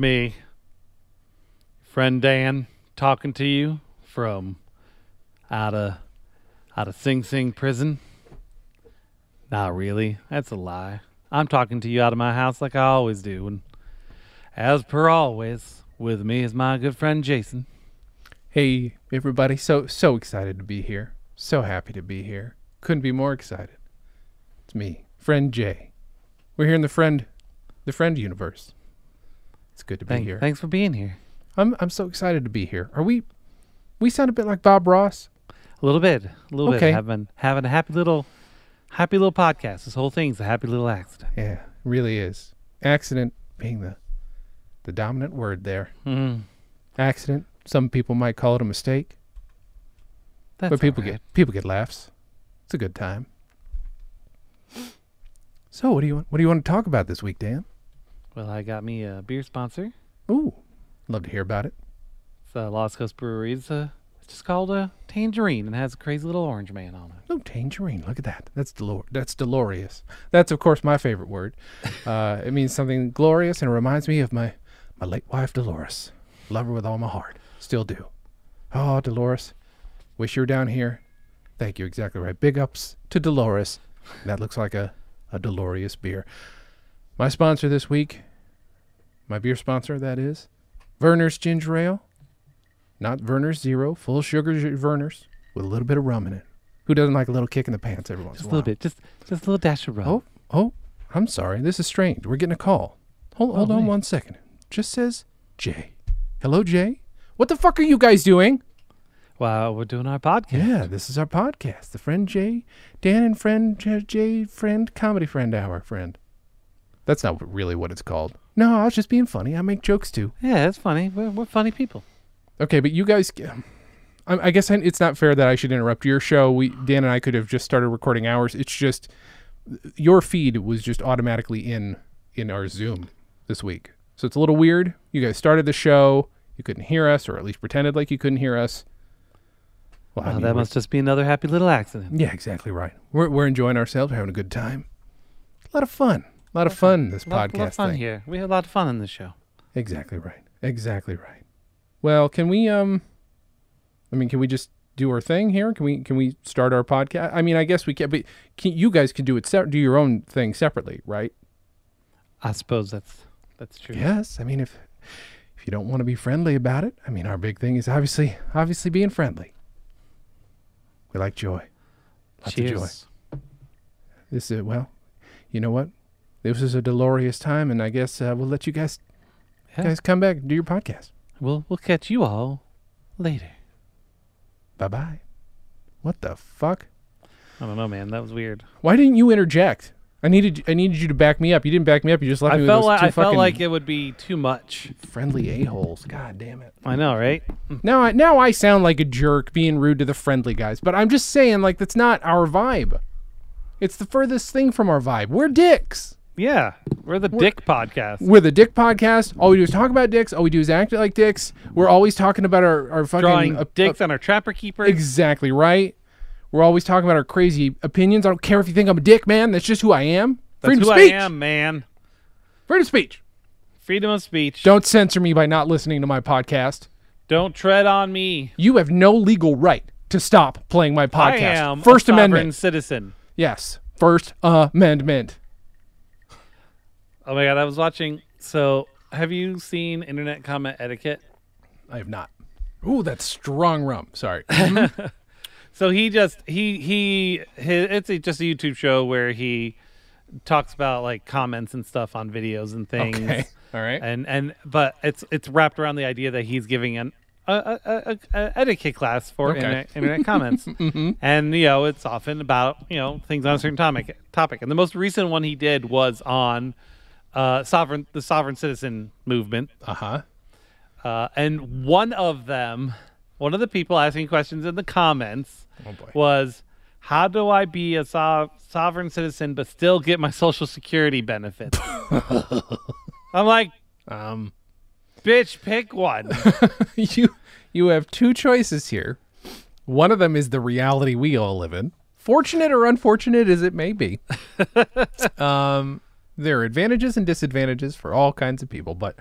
Me, friend Dan, talking to you from out of out of Sing Sing prison. Not really, that's a lie. I'm talking to you out of my house like I always do, and as per always, with me is my good friend Jason. Hey everybody, so so excited to be here. So happy to be here. Couldn't be more excited. It's me, friend Jay. We're here in the friend the friend universe. It's good to be Thank- here. Thanks for being here. I'm I'm so excited to be here. Are we we sound a bit like Bob Ross? A little bit, a little Okay. bit. Having having a happy little, happy little podcast. This whole thing's a happy little accident. Yeah, it really is. Accident being the the dominant word there. Mm, Accident. Some people might call it a mistake, that's but people right. get people get laughs. It's a good time. So, what do you want, what do you want to talk about this week, Dan? Well, I got me a beer sponsor. Ooh, love to hear about it. It's uh, Lost Coast Brewery. It's, uh, it's just called a Tangerine and has a crazy little orange man on it. Oh, tangerine! Look at that. That's Delor- That's Dolorious. That's of course my favorite word. Uh, it means something glorious and it reminds me of my my late wife Dolores. Love her with all my heart. Still do. Oh, Dolores, wish you were down here. Thank you. Exactly right. Big ups to Dolores. That looks like a a Dolorious beer. My sponsor this week, my beer sponsor that is, Vernors Ginger Ale. Not Vernors Zero, full sugar Vernors with a little bit of rum in it. Who doesn't like a little kick in the pants every once Just a in a while? little bit. Just just a little dash of rum. Oh, oh, I'm sorry. This is strange. We're getting a call. Hold, hold Oh, on one second. Just says Jay. Hello, Jay. What the fuck are you guys doing? Wow, we're doing our podcast. Yeah, this is our podcast. The friend Jay, Dan and friend J, Jay, friend, comedy friend hour, friend. That's not really what it's called. No, I was just being funny. I make jokes too. Yeah, that's funny. We're, we're funny people. Okay, but you guys, I, I guess it's not fair that I should interrupt your show. We Dan and I could have just started recording ours. It's just your feed was just automatically in in our Zoom this week, so it's a little weird. You guys started the show, you couldn't hear us, or at least pretended like you couldn't hear us. Well, I Wow, mean, that must just be another happy little accident. yeah, exactly right. We're we're enjoying ourselves, having a good time. A lot of fun. A lot of fun. This A lot, podcast lot of fun thing. here. We have a lot of fun in this show. Exactly right. Exactly right. Well, can we um I mean, can we just do our thing here? Can we can we start our podcast? I mean, I guess we can but can, you guys can do it se- do your own thing separately, right? I suppose that's that's true. Yes. I mean, if if you don't want to be friendly about it, I mean, our big thing is obviously obviously being friendly. We like joy. Lots Cheers. of joy. This is well, you know what? This was a Dolorious time, and I guess uh, we'll let you guys Yeah. guys come back and do your podcast. We'll we'll catch you all later. Bye bye. What the fuck? I don't know, man. That was weird. Why didn't you interject? I needed I needed you to back me up. You didn't back me up. You just left I me with those like I felt like it would be too much. friendly a holes. God damn it! I know, right? Now I now I sound like a jerk being rude to the friendly guys. But I'm just saying, like that's not our vibe. It's the furthest thing from our vibe. We're dicks. Yeah, we're the Dick Podcast. We're the Dick Podcast. All we do is talk about dicks. All we do is act like dicks. We're always talking about our our fucking Drawing uh, dicks uh, on our trapper keeper. exactly right. We're always talking about our crazy opinions. I don't care if you think I'm a dick, man. That's just who I am. That's Freedom who of speech. I am, man. Freedom of speech. Freedom of speech. Don't censor me by not listening to my podcast. Don't tread on me. You have no legal right to stop playing my podcast. I am First a Amendment. citizen. Yes. First Amendment. Oh my god, I was watching. So, have you seen Internet Comment Etiquette? I have not. Ooh, that's strong rum. Sorry. Mm-hmm. So he just he he his, it's a, just a YouTube show where he talks about like comments and stuff on videos and things. okay. All right. And and but it's it's wrapped around the idea that he's giving an a, a, a, etiquette class for Okay. internet, internet comments, mm-hmm. and you know it's often about you know things on a certain topic. Topic, and the most recent one he did was on uh, sovereign the sovereign citizen movement, Uh huh. uh, and one of them, one of the people asking questions in the comments Oh boy. was, "How do I be a so- sovereign citizen but still get my social security benefits?" I'm like, Um, bitch, pick one. you you have two choices here. One of them is the reality we all live in. Fortunate or unfortunate as it may be. um, there are advantages and disadvantages for all kinds of people, but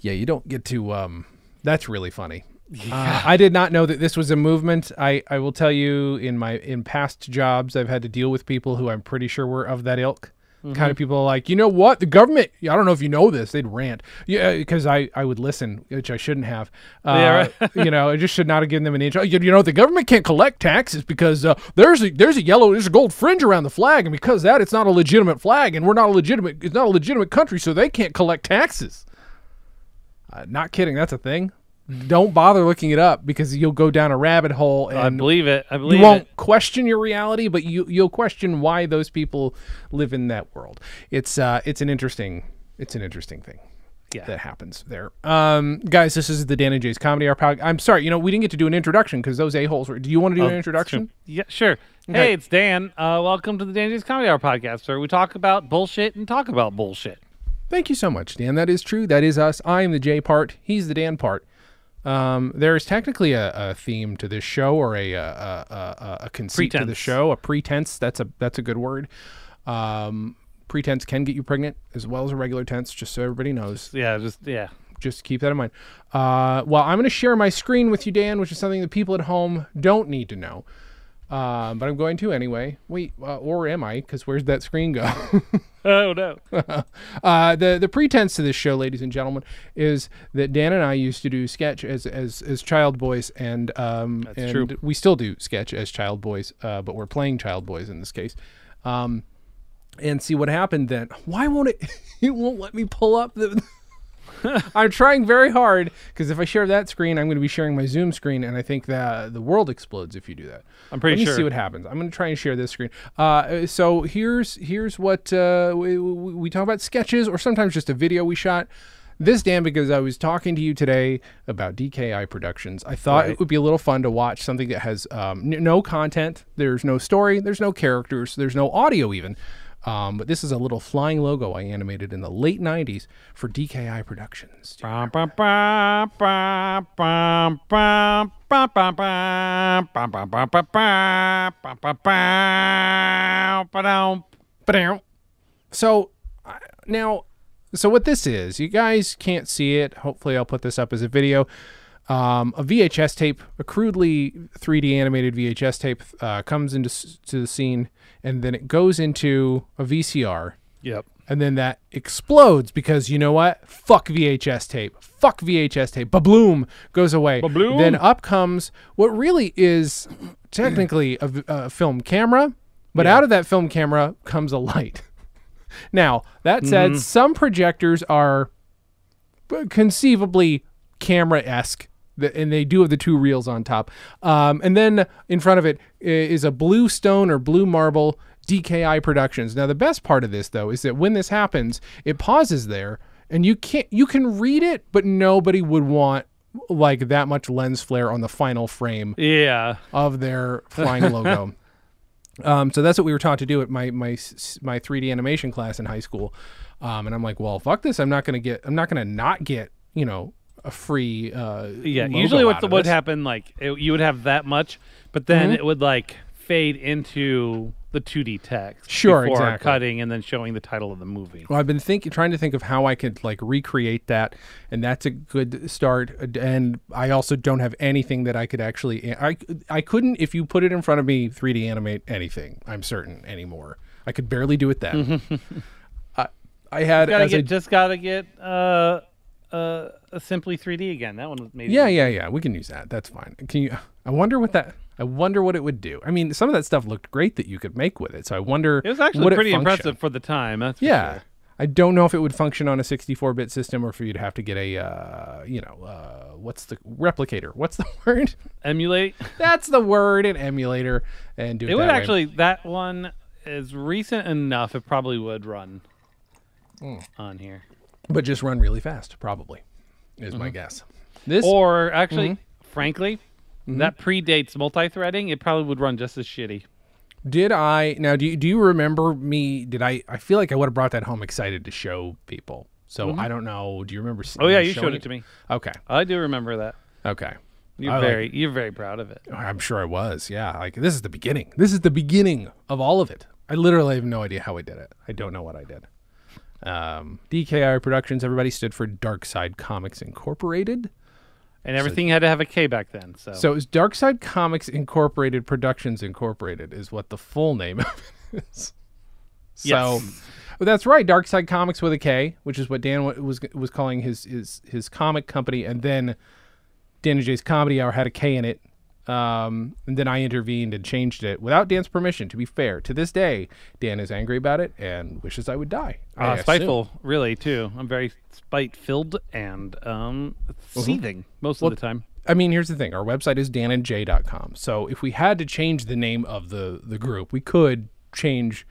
yeah, you don't get to. Um, that's really funny. Uh, I did not know that this was a movement. I, I will tell you in my in past jobs, I've had to deal with people who I'm pretty sure were of that ilk. Kind of people are like, you know what, the government. I don't know if you know this. They'd rant, yeah, because I, I would listen, which I shouldn't have. Uh, Yeah, right. you know, I just should not have given them an inch. You, you know, the government can't collect taxes because uh, there's a there's a yellow there's a gold fringe around the flag, and because of that, it's not a legitimate flag, and we're not a legitimate it's not a legitimate country, so they can't collect taxes. Uh, not kidding, that's a thing. Don't bother looking it up because you'll go down a rabbit hole I and believe it. I believe you won't it. question your reality, but you you'll question why those people live in that world. It's uh it's an interesting it's an interesting thing. Yeah. That happens there. Um, guys, this is the Dan and Jay's Comedy Hour podcast. I'm sorry, you know, we didn't get to do an introduction because those a-holes were. Do you want to do an introduction? Yeah, sure. Hey, it's Dan. Uh, welcome to the Dan and Jay's Comedy Hour podcast, where we talk about bullshit and talk about bullshit. Thank you so much, Dan. That is true. That is us. I am the J part. He's the Dan part. Um, there is technically a, a theme to this show, or a a, a, a, conceit to the show, a pretense. That's a that's a good word. Um, pretense can get you pregnant as well as a regular tense. Just so everybody knows. Yeah, just yeah. Just keep that in mind. Uh, well, I'm going to share my screen with you, Dan, which is something that people at home don't need to know. Um, but I'm going to anyway. Wait, uh, or am I? Because where's that screen go? Oh no. uh, the the pretense to this show, ladies and gentlemen, is that Dan and I used to do sketch as as, as child boys, and um, and true. we still do sketch as child boys, uh, but we're playing child boys in this case. Um, and see what happened then. Why won't it? It won't let me pull up the. I'm trying very hard because if I share that screen, I'm going to be sharing my Zoom screen, and I think that the world explodes if you do that. I'm pretty Let me sure. see what happens. I'm going to try and share this screen. Uh, so here's here's what uh, we, we talk about sketches or sometimes just a video we shot. This Dan because I was talking to you today about DKI Productions. I thought Right. it would be a little fun to watch something that has um, n- no content. There's no story. There's no characters. There's no audio even. Um, but this is a little flying logo I animated in the late 90s for DKI Productions. So now, so what this is, you guys can't see it. Hopefully, I'll put this up as a video. Um, a VHS tape, a crudely 3D animated VHS tape, uh, comes into to the scene and then it goes into a VCR, Yep. and then that explodes because you know what? Fuck VHS tape. Fuck VHS tape. Babloom goes away. Babloom. Then up comes what really is technically a film camera, but out of that film camera comes a light. Now, that said, mm-hmm. some projectors are conceivably camera esque. And they do have the two reels on top. Um, and then in front of it is a blue stone or blue marble DKI Productions. Now, the best part of this, though, is that when this happens, it pauses there and you can't, you can read it, but nobody would want like that much lens flare on the final frame Yeah. of their flying logo. Um, so that's what we were taught to do at my my my 3D animation class in high school. Um, and I'm like, well, fuck this. I'm not gonna get. I'm not gonna not get. You know, a free. Uh, Yeah. Usually, what out the, of would happen, like it, you would have that much, but then Mm-hmm. it would like fade into the 2D text. Sure, before exactly. Cutting and then showing the title of the movie. Well, I've been thinking, trying to think of how I could like recreate that, and that's a good start. And I also don't have anything that I could actually. I I couldn't if you put it in front of me 3D animate anything. I'm certain anymore. I could barely do it then. I I had Gotta get, a just gotta get uh, uh, a Simply 3D again. That one was maybe. Yeah, yeah, yeah. We can use that. That's fine. Can you? I wonder what that. I wonder what it would do. I mean, some of that stuff looked great that you could make with it. So I wonder. It was actually pretty impressive for the time. That's for Yeah. sure. I don't know if it would function on a 64-bit system or if you'd have to get a, uh, you know, uh, what's the replicator? What's the word? Emulate. That's the word. An emulator and do it. It would that way. actually. That one is recent enough. It probably would run Hmm. on here. But just run really fast. Probably, is my guess. This Mm-hmm. Or actually, Mm-hmm. frankly, that predates multi-threading. It probably would run just as shitty. Did I now? Do you, do you remember me? Did I? I feel like I would have brought that home excited to show people. So I don't know. Do you remember? Oh yeah, you showed it to me. Okay. I do remember that. Okay. You're I like very, you're very proud of it. I'm sure I was. Yeah. Like this is the beginning. This is the beginning of all of it. I literally have no idea how I did it. I don't know what I did. Um, DKI Productions, everybody stood for Dark Side Comics Incorporated. And everything had to have a K back then. So, So it was Dark Side Comics Incorporated Productions Incorporated is what the full name of it is. So Yes. well, that's right, Dark Side Comics with a K, which is what Dan was was calling his his his comic company, and then Dan and Jay's Comedy Hour had a K in it. Um, and then I intervened and changed it without Dan's permission. To be fair, to this day, Dan is angry about it and wishes I would die. I uh, assume. spiteful, really, too. I'm very spite filled and um, seething most of the time. I mean, here's the thing. Our website is danandjay.com. So if we had to change the name of the the group, we could change,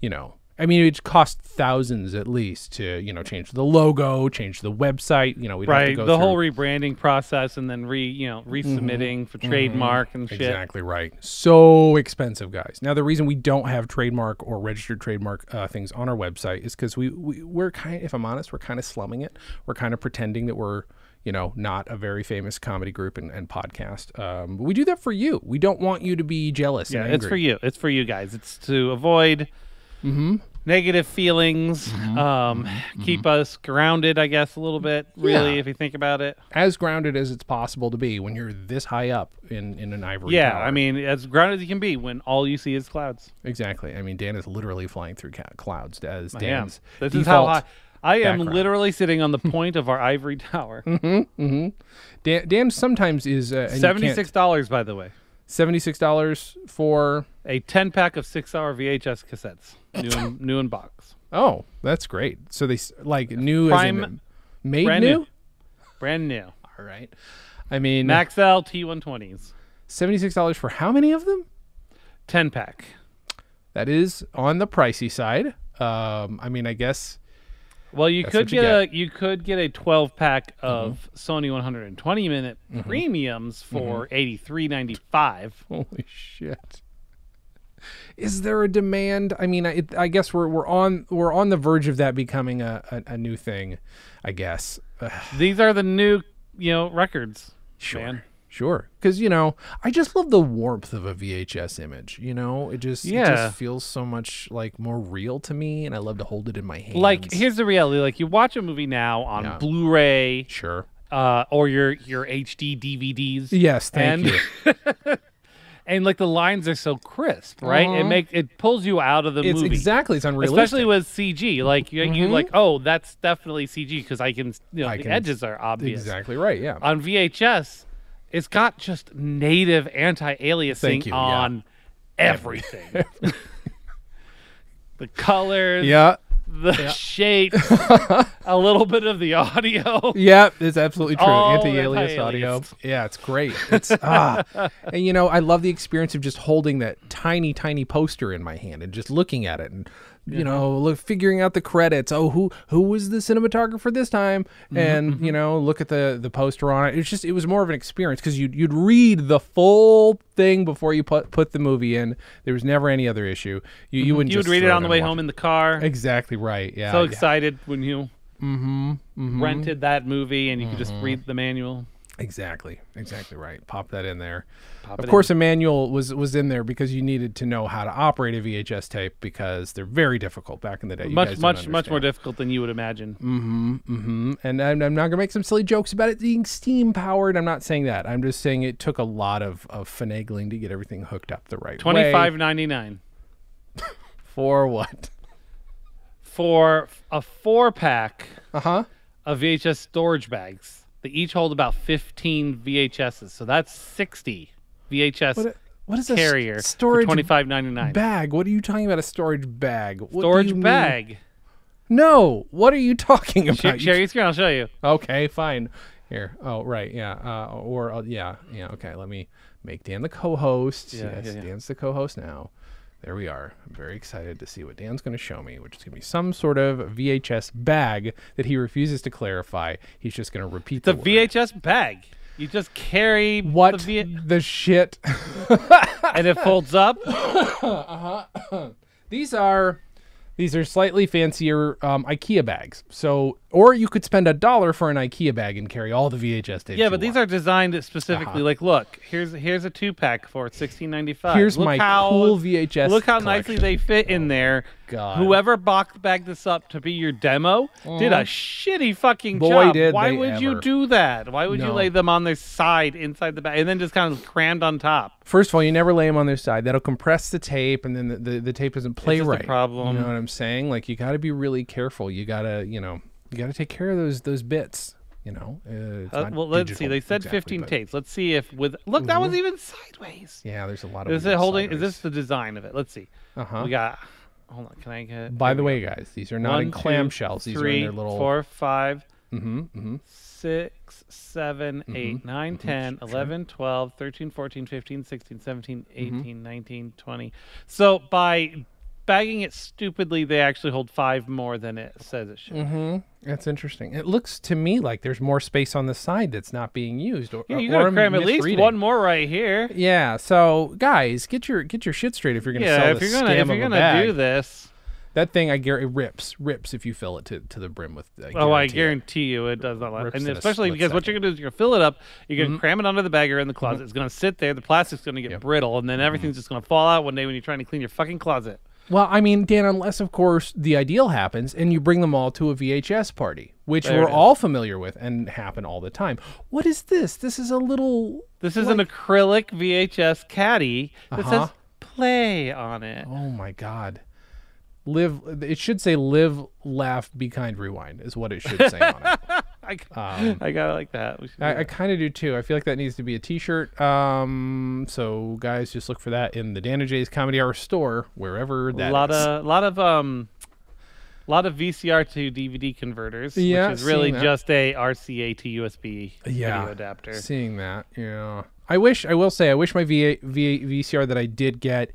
you know, I mean, it cost thousands at least to, you know, change the logo, change the website, you know, we'd have to Right, the whole rebranding process, and then re, you know, resubmitting for trademark and shit. Exactly right. So expensive, guys. Now, the reason we don't have trademark or registered trademark uh, things on our website is because we, we we're kind. If I'm honest, we're kind of slumming it. We're kind of pretending that we're you know not a very famous comedy group and, and podcast. Um, but we do that for you. We don't want you to be jealous. Yeah, it's for you. It's for you guys. It's to avoid Mm-hmm. Negative feelings. Um, keep us grounded, I guess, a little bit. Really, Yeah. if you think about it. As grounded as it's possible to be when you're this high up in in an ivory. Tower. Yeah, tower. I mean, as grounded as you can be when all you see is clouds. exactly. I mean, Dan is literally flying through ca- clouds as. Dan's This is how high. I am background. literally sitting on the point of our ivory tower. Mm-hmm, mm-hmm. Dan, Dan sometimes is uh, and you can't- Seventy-six dollars, by the way. Seventy-six dollars for. A ten pack of six-hour VHS cassettes, new in, new in box, Oh, that's great. So they s- like new Prime- as in made brand new. new, brand new. All right. I mean, Maxell T120s, seventy-six dollars for how many of them? ten pack. That is on the pricey side. Um, I mean, I guess Well, you That's could what you get, a you could get a 12 pack of Sony 120 minute Mm-hmm. premiums for 83.95. Holy shit. Is there a demand? I mean, I, I guess we're we're on we're on the verge of that becoming a, a, a new thing. I guess. These are the new, you know, records. sure, man. sure. Because you know, I just love the warmth of a VHS image. You know, it just it Yeah. just feels so much like more real to me, and I love to hold it in my hands. Like here's the reality: like you watch a movie now on Yeah. Blu-ray sure. uh, or your your HD DVDs. Yes, thank And- you. and like the lines are so crisp, right? It Uh-huh. make it pulls you out of the It's movie. exactly it's unrealistic. Especially with CG, like you, you like, oh, that's definitely CG because I can, you know, I the can- edges are obvious. exactly right. Yeah. On VHS, it's got just native anti-aliasing you, yeah. on everything. the colors, yeah. The shape, a little bit of the audio. Yeah, it's absolutely true. Anti-alias audio. Yeah, it's great. It's ah, and you know, I love the experience of just holding that tiny, tiny poster in my hand and just looking at it and you know, look, figuring out the credits. Oh, who who was the cinematographer this time? Mm-hmm, And you know, look at the the poster on it. It's just it was more of an experience because you'd you'd read the full thing before you put put the movie in. There was never any other issue. You you wouldn't Mm-hmm. You would read it on the way home it. in the car. Exactly right. Yeah. so yeah. excited when you Mm-hmm. rented that movie and you could just read the manual. Exactly, exactly right. Pop that in there. Pop of it in. course, a manual was was in there because you needed to know how to operate a VHS tape because they're very difficult back in the day. You much, much, much more difficult than you would imagine. Mm-hmm. Mm-hmm. And I'm, I'm not gonna make some silly jokes about it being steam powered. I'm not saying that. I'm just saying it took a lot of, of finagling to get everything hooked up the right Twenty way. five ninety nine for what? for a four pack Uh huh. of VHS storage bags. They each hold about fifteen VHSs, so that's sixty VHS What? What is a carrier storage for twenty five ninety nine. bag? What are you talking about? A storage bag? What Storage you mean? bag. No. What are you talking about? Share, share your screen. I'll show you. Okay, fine. Here. Oh, right. Yeah. Uh, or uh, yeah, yeah. Okay. Let me make Dan the co-host. Yeah, yes, yeah, yeah. Dan's the co-host now. There we are. I'm very excited to see what Dan's going to show me, which is going to be some sort of VHS bag that he refuses to clarify. He's just going to repeat The the. VHS bag. You just carry What the v- the shit? and it folds up. uh-huh. these are these are slightly fancier um, IKEA bags. So Or you could spend a dollar for an IKEA bag and carry all the VHS tapes. Yeah, but these are designed specifically. Uh-huh. Like, look, here's here's a two pack for sixteen ninety five. Here's look my how, cool VHS Look how nicely they fit in there. God. Whoever box bagged this up to be your demo did a shitty fucking Boy, job. did Why would you do that? Why would you lay them on their side inside the bag and then just kind of crammed on top? First of all, you never lay them on their side. That'll compress the tape, and then the, the, the tape doesn't play right. problem. You know what I'm saying? Like you got to be really careful. You gotta, you know, you got to take care of those those bits. You know. Uh, Uh, well, let's see. They said exactly, 15 but- tapes. Let's see if with look that was even sideways. Yeah, there's a lot of. Is it holding? Is this the design of it? Let's see. Uh-huh. We got. Hold on. Can I get? By the way, guys, these are not One, in clamshells. These three, are in their little. four, five, Mm-hmm, mm-hmm. six, seven, eight, nine, 10, 11, 12, 13, 14, 15, 16, 17, Mm-hmm. 18, 19, 20. So by bagging it stupidly, they actually hold five more than it says it should. Mm-hmm. That's interesting. It looks to me like there's more space on the side that's not being used. Or, Yeah, you gotta cram at least one more right here. Yeah. So, guys, get your get your shit straight if you're gonna Yeah, sell if this you're gonna if you're gonna bag. do this, That thing, I guarantee, it rips, rips if you fill it to, to the brim with. I oh, I guarantee it. you it does not. Last. And especially because what you're gonna do is you're gonna fill it up, you're Mm-hmm. gonna cram it under the bag or in the closet. It's gonna sit there. The plastic's gonna get brittle, and then Mm-hmm. everything's just gonna fall out one day when you're trying to clean your fucking closet. Well, I mean, Dan, unless of course the ideal happens and you bring them all to a VHS party, which There we're all familiar with and happen all the time. What is this? This is a little. This is an acrylic VHS caddy that Uh-huh. says "play" on it. Oh my God. Live. It should say "Live, laugh, be kind, rewind" is what it should say on it. I, Um, I got like that. We should do I, I kind of do too. I feel like that needs to be a T-shirt. Um, so guys, just look for that in the Dan and Jay's Comedy Hour store, wherever that a lot is. of lot of um, lot of VCR to DVD converters, Yeah, which is really that. just a RCA to USB yeah, video adapter. Seeing that, yeah. I wish. I will say, I wish my VA, VA, VCR that I did get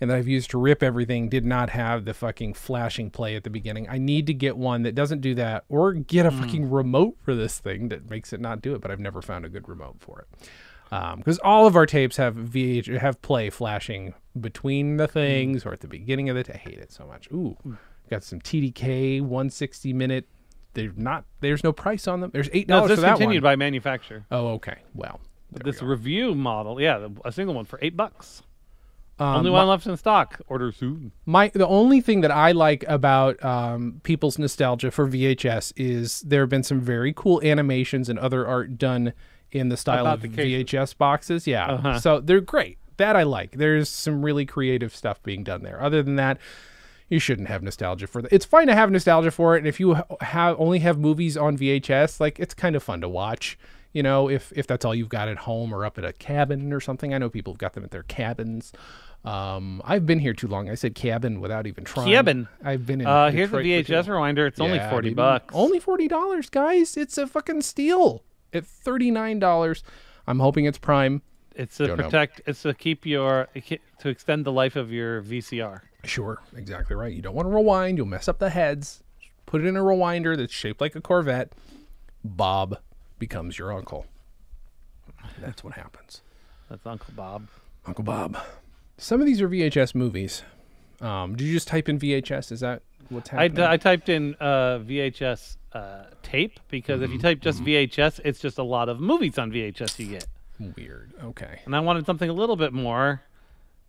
and that I've used to rip everything did not have the fucking flashing play at the beginning. I need to get one that doesn't do that, or get a hmm. fucking remote for this thing that makes it not do it. But I've never found a good remote for it. Um, because all of our tapes have VH have play flashing between the hmm. things or at the beginning of it. I hate it so much. Ooh, hmm. got some TDK 160 minute. They're not. There's no price on them. There's eight No, dollars it's for that one. by manufacturer. Oh, okay. Well, this we review model, yeah, a single one for eight bucks. Um, Only one left in stock. Order soon. my the only thing that I like about um, people's nostalgia for VHS is there have been some very cool animations and other art done in the style About of the. VHS boxes. Yeah, Uh-huh. so they're great. That I like. There's some really creative stuff being done there. Other than that. You shouldn't have nostalgia for that. It's fine to have nostalgia for it, and if you ha- have only have movies on VHS, like it's kind of fun to watch. You know, if if that's all you've got at home or up at a cabin or something. I know people have got them at their cabins. Um, I've been here too long. I said cabin without even trying. Cabin. I've been in. Uh, here's the Detroit for too VHS long. reminder. It's only forty bucks. Only forty dollars, guys. It's a fucking steal. At thirty nine dollars, I'm hoping it's Prime. It's to Don't know. protect. It's to keep your to extend the life of your VCR. Sure, exactly right. You don't want to rewind. You'll mess up the heads. Put it in a rewinder that's shaped like a Corvette. Bob becomes your uncle. That's what happens. That's Uncle Bob. Uncle Bob. Some of these are VHS movies. Um, did you just type in VHS? Is that what's I, happening? d- I typed in uh, VHS uh, tape because if you type just VHS, it's just a lot of movies on VHS you get. Weird. Okay. And I wanted something a little bit more,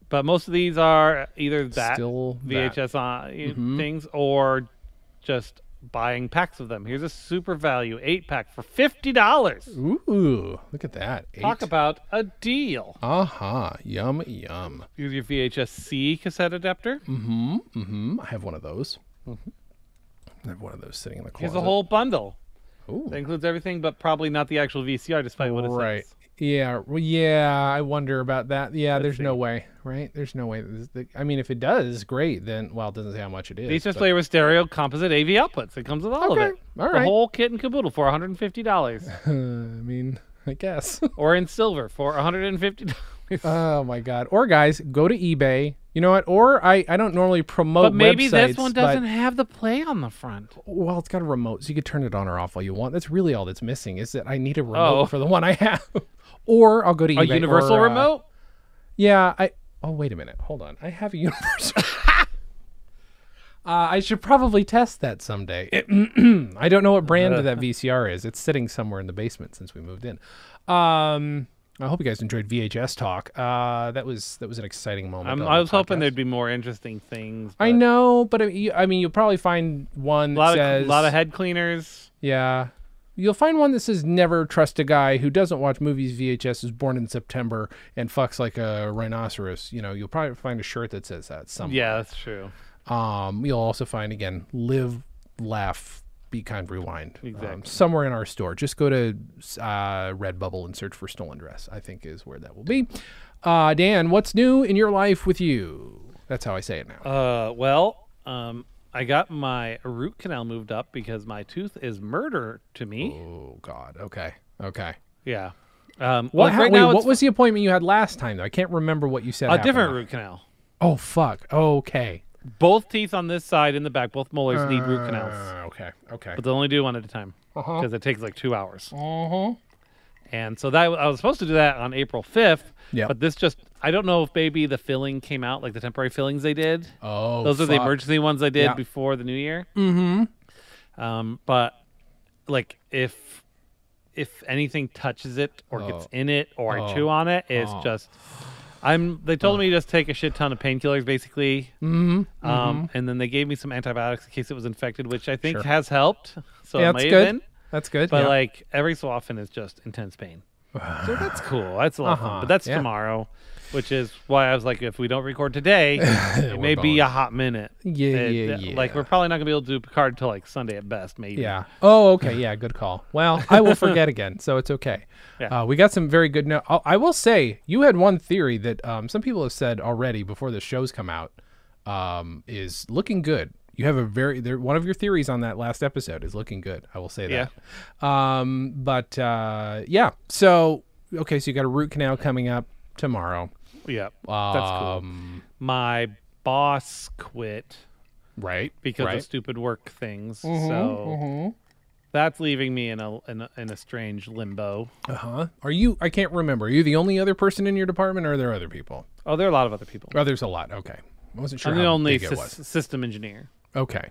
but most of these are either that Still that. VHS on things or just buying packs of them. Here's a super value eight pack for fifty dollars. Ooh, look at that. Talk about a deal. Aha. Yum, yum. Here's your VHS C cassette adapter. Mm-hmm. Mm-hmm. I have one of those. Mm-hmm. I have one of those sitting in the closet. Here's a whole bundle. Ooh. That includes everything, but probably not the actual VCR, despite what it Right. says. Yeah. Well, yeah. I wonder about that. Yeah. Let's there's no way. Right. There's no way. The- I mean, if it does, great. Then, well, it doesn't say how much it is. VHS but- player with stereo composite AV outputs. It comes with all Okay, of it. all The whole kit and caboodle for $150, I mean, I guess. or in silver for $150. oh my God. Or guys, go to eBay. You know what? Or I, I don't normally promote. but maybe this one doesn't have the play on the front. Well, it's got a remote, so you could turn it on or off all you want. That's really all that's missing. Is that I need a remote Oh. for the one I have, or I'll go to A eBay. universal or, uh, yeah, I. Oh wait a minute. Hold on. I have a universal. Uh, I should probably test that someday. I don't know what brand of that VCR is. It's sitting somewhere in the basement since we moved in. Um, I hope you guys enjoyed VHS talk. Uh, that was that was an exciting moment. I was hoping there'd be more interesting things. I know, but I mean, I mean, you'll probably find one A that lot says of lot of head cleaners. Yeah. You'll find one that says never trust a guy who doesn't watch movies VHS is born in September and fucks like a rhinoceros. You know, you'll probably find a shirt that says that somewhere. Yeah, that's true. Um, you'll also find again, live, laugh, be kind, rewind. Um, Exactly. somewhere in our store. Just go to uh, Redbubble and search for Stolen Dress. I think is where that will be. Uh, Dan, what's new in your life with you? That's how I say it now. Uh, well, um, I got my root canal moved up because my tooth is murder to me. oh God. Okay. Okay. Yeah. Um, What? ha- right wait, now what was the appointment you had last time? Though I can't remember what you said. a different root canal. Oh fuck. Okay. Both teeth on this side and the back, both molars need root canals, Uh, okay. Okay. but they'll only do one at a time Uh-huh. because it takes like two hours. Uh-huh. And so that I was supposed to do that on April 5th, Yep. but this just I don't know if maybe the filling came out like the temporary fillings they did. Oh. Those are the emergency ones I did Yeah. before the new year. Mm-hmm. Um, but like if if anything touches it or gets Oh. in it or Oh. I chew on it, it's Oh. just I'm. They told me to just take a shit ton of painkillers, basically, Mm-hmm. um, and then they gave me some antibiotics in case it was infected, which I think Sure. has helped. So Yeah, it that's may good. have been, That's good. but yeah. like every so often it's just intense pain. so that's cool. That's a lot of Uh-huh, fun. But that's yeah. tomorrow, which is why I was like, if we don't record today, it may be a hot minute. Yeah, yeah, it- yeah. Like we're probably not gonna be able to do Picard until like Sunday at best, maybe. Yeah. Oh, okay. Yeah, good call. Well, I will forget again, so it's okay. Yeah. Uh, we got some very good. No- I I will say you had one theory that um, some people have said already before the shows come out um, is looking good. You have a very there. One of your theories on that last episode is looking good. I will say that. Um, but uh, yeah. So okay, so you got a root canal coming up tomorrow. Yeah. That's cool. Um, My boss quit Right. because right. of stupid work things. Mhm, so mhm. that's leaving me in a, in a in a strange limbo. Uh huh. Are you? I can't remember. Are you the only other person in your department, or are there other people? Oh, there are a lot of other people. Oh, there's a lot. Okay, I wasn't sure I'm the how only big it was. sys- system engineer. Okay.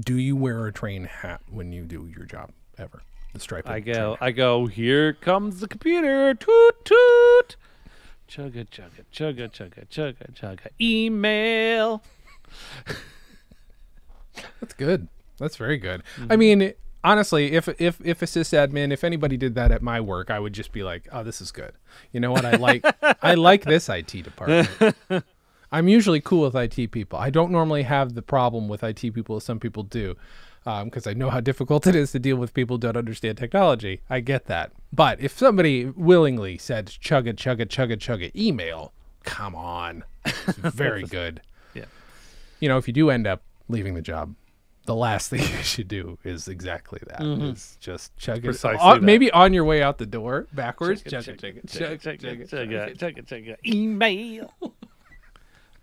Do you wear a train hat when you do your job ever? The striped. I go, hat. I go. Here comes the computer. Toot toot. Chugga chugga chugga chugga chugga chugga. Email. That's good. That's very good. Mm-hmm. I mean, honestly, if if if a sysadmin, if anybody did that at my work, I would just be like, "Oh, this is good." You know what? I like I like this IT department. I'm usually cool with IT people. I don't normally have the problem with IT people as some people do, because I know how difficult it is to deal with people who don't understand technology. I get that. But if somebody willingly said "chugga chugga chugga chugga" email, come on, It's very good. Yeah. You know, if you do end up leaving the job, the last thing you should do is exactly that. Is just chug it. Precisely uh, that. Maybe on your way out the door, backwards. Chug it, chug it, chug chugga it, chug chugga it. chugga it. Email.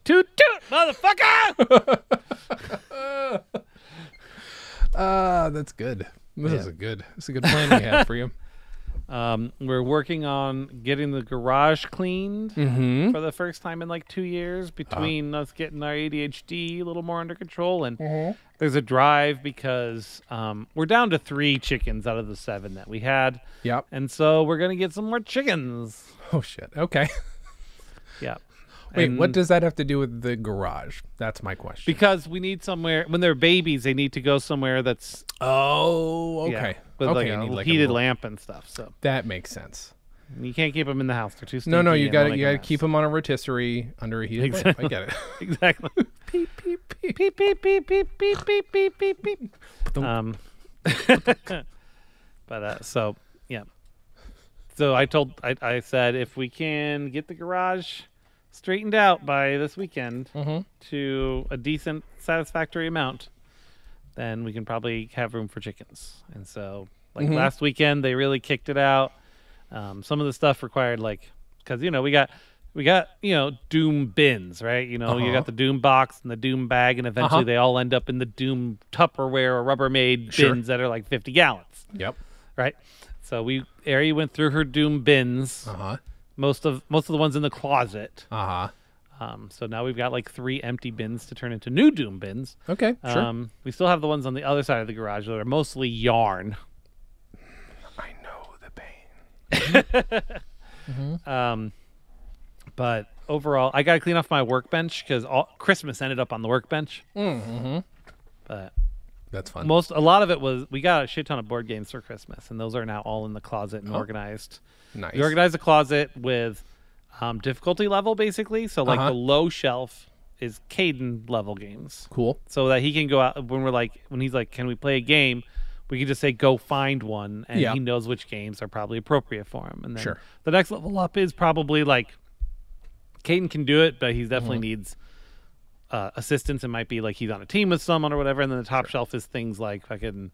Toot toot, motherfucker. Ah, that's good. This is a good. This is a good plan we had for you. Um, we're working on getting the garage cleaned Mm-hmm. for the first time in like two years between us getting our ADHD a little more under control and there's a drive because um, we're down to three chickens out of the seven that we had Yep. and so we're gonna get some more chickens. Oh shit. Okay. Yeah. Wait, what does that have to do with the garage? That's my question. because we need somewhere when they're babies they need to go somewhere that's oh, yeah, okay. with okay. like a like a heated little- lamp and stuff. So That makes sense. you can't keep them in the house; they're too stinky. No, no, you got to you got to keep them on a rotisserie under a heated lamp. I get it. exactly. beep beep. beep beep beep beep beep beep beep beep beep. Um, but uh, so yeah. So I told I, I said if we can get the garage straightened out by this weekend Mhm. to a decent satisfactory amount, then we can probably have room for chickens. And so like Mhm. last weekend they really kicked it out. Um, some of the stuff required like because you know we got we got you know doom bins right you know you Uh-huh. got the doom box and the doom bag and eventually Uh-huh. they all end up in the doom tupperware or rubbermaid Sure. bins that are like 50 gallons Yep. right so we Ari went through her doom bins Uh huh. Most of most of the ones in the closet Uh huh. Um, so now we've got like three empty bins to turn into new Doom bins. Okay, sure. Um, we still have the ones on the other side of the garage that are mostly yarn. I know the pain. Um, but overall, I got to clean off my workbench because Christmas ended up on the workbench. Mm-hmm. But That's fun. most, a lot of it was we got a shit ton of board games for Christmas, and those are now all in the closet and Oh. organized. Nice. We organized the closet with um, difficulty level, basically. So like Uh-huh. the low shelf is Caden level games, Cool. so that he can go out when we're like when he's like, "Can we play a game?" We can just say, "Go find one," and Yeah. he knows which games are probably appropriate for him. And then Sure. the next level up is probably like Caden can do it, but he definitely Mm-hmm. needs uh, assistance. It might be like he's on a team with someone or whatever. And then the top shelf is things like fucking,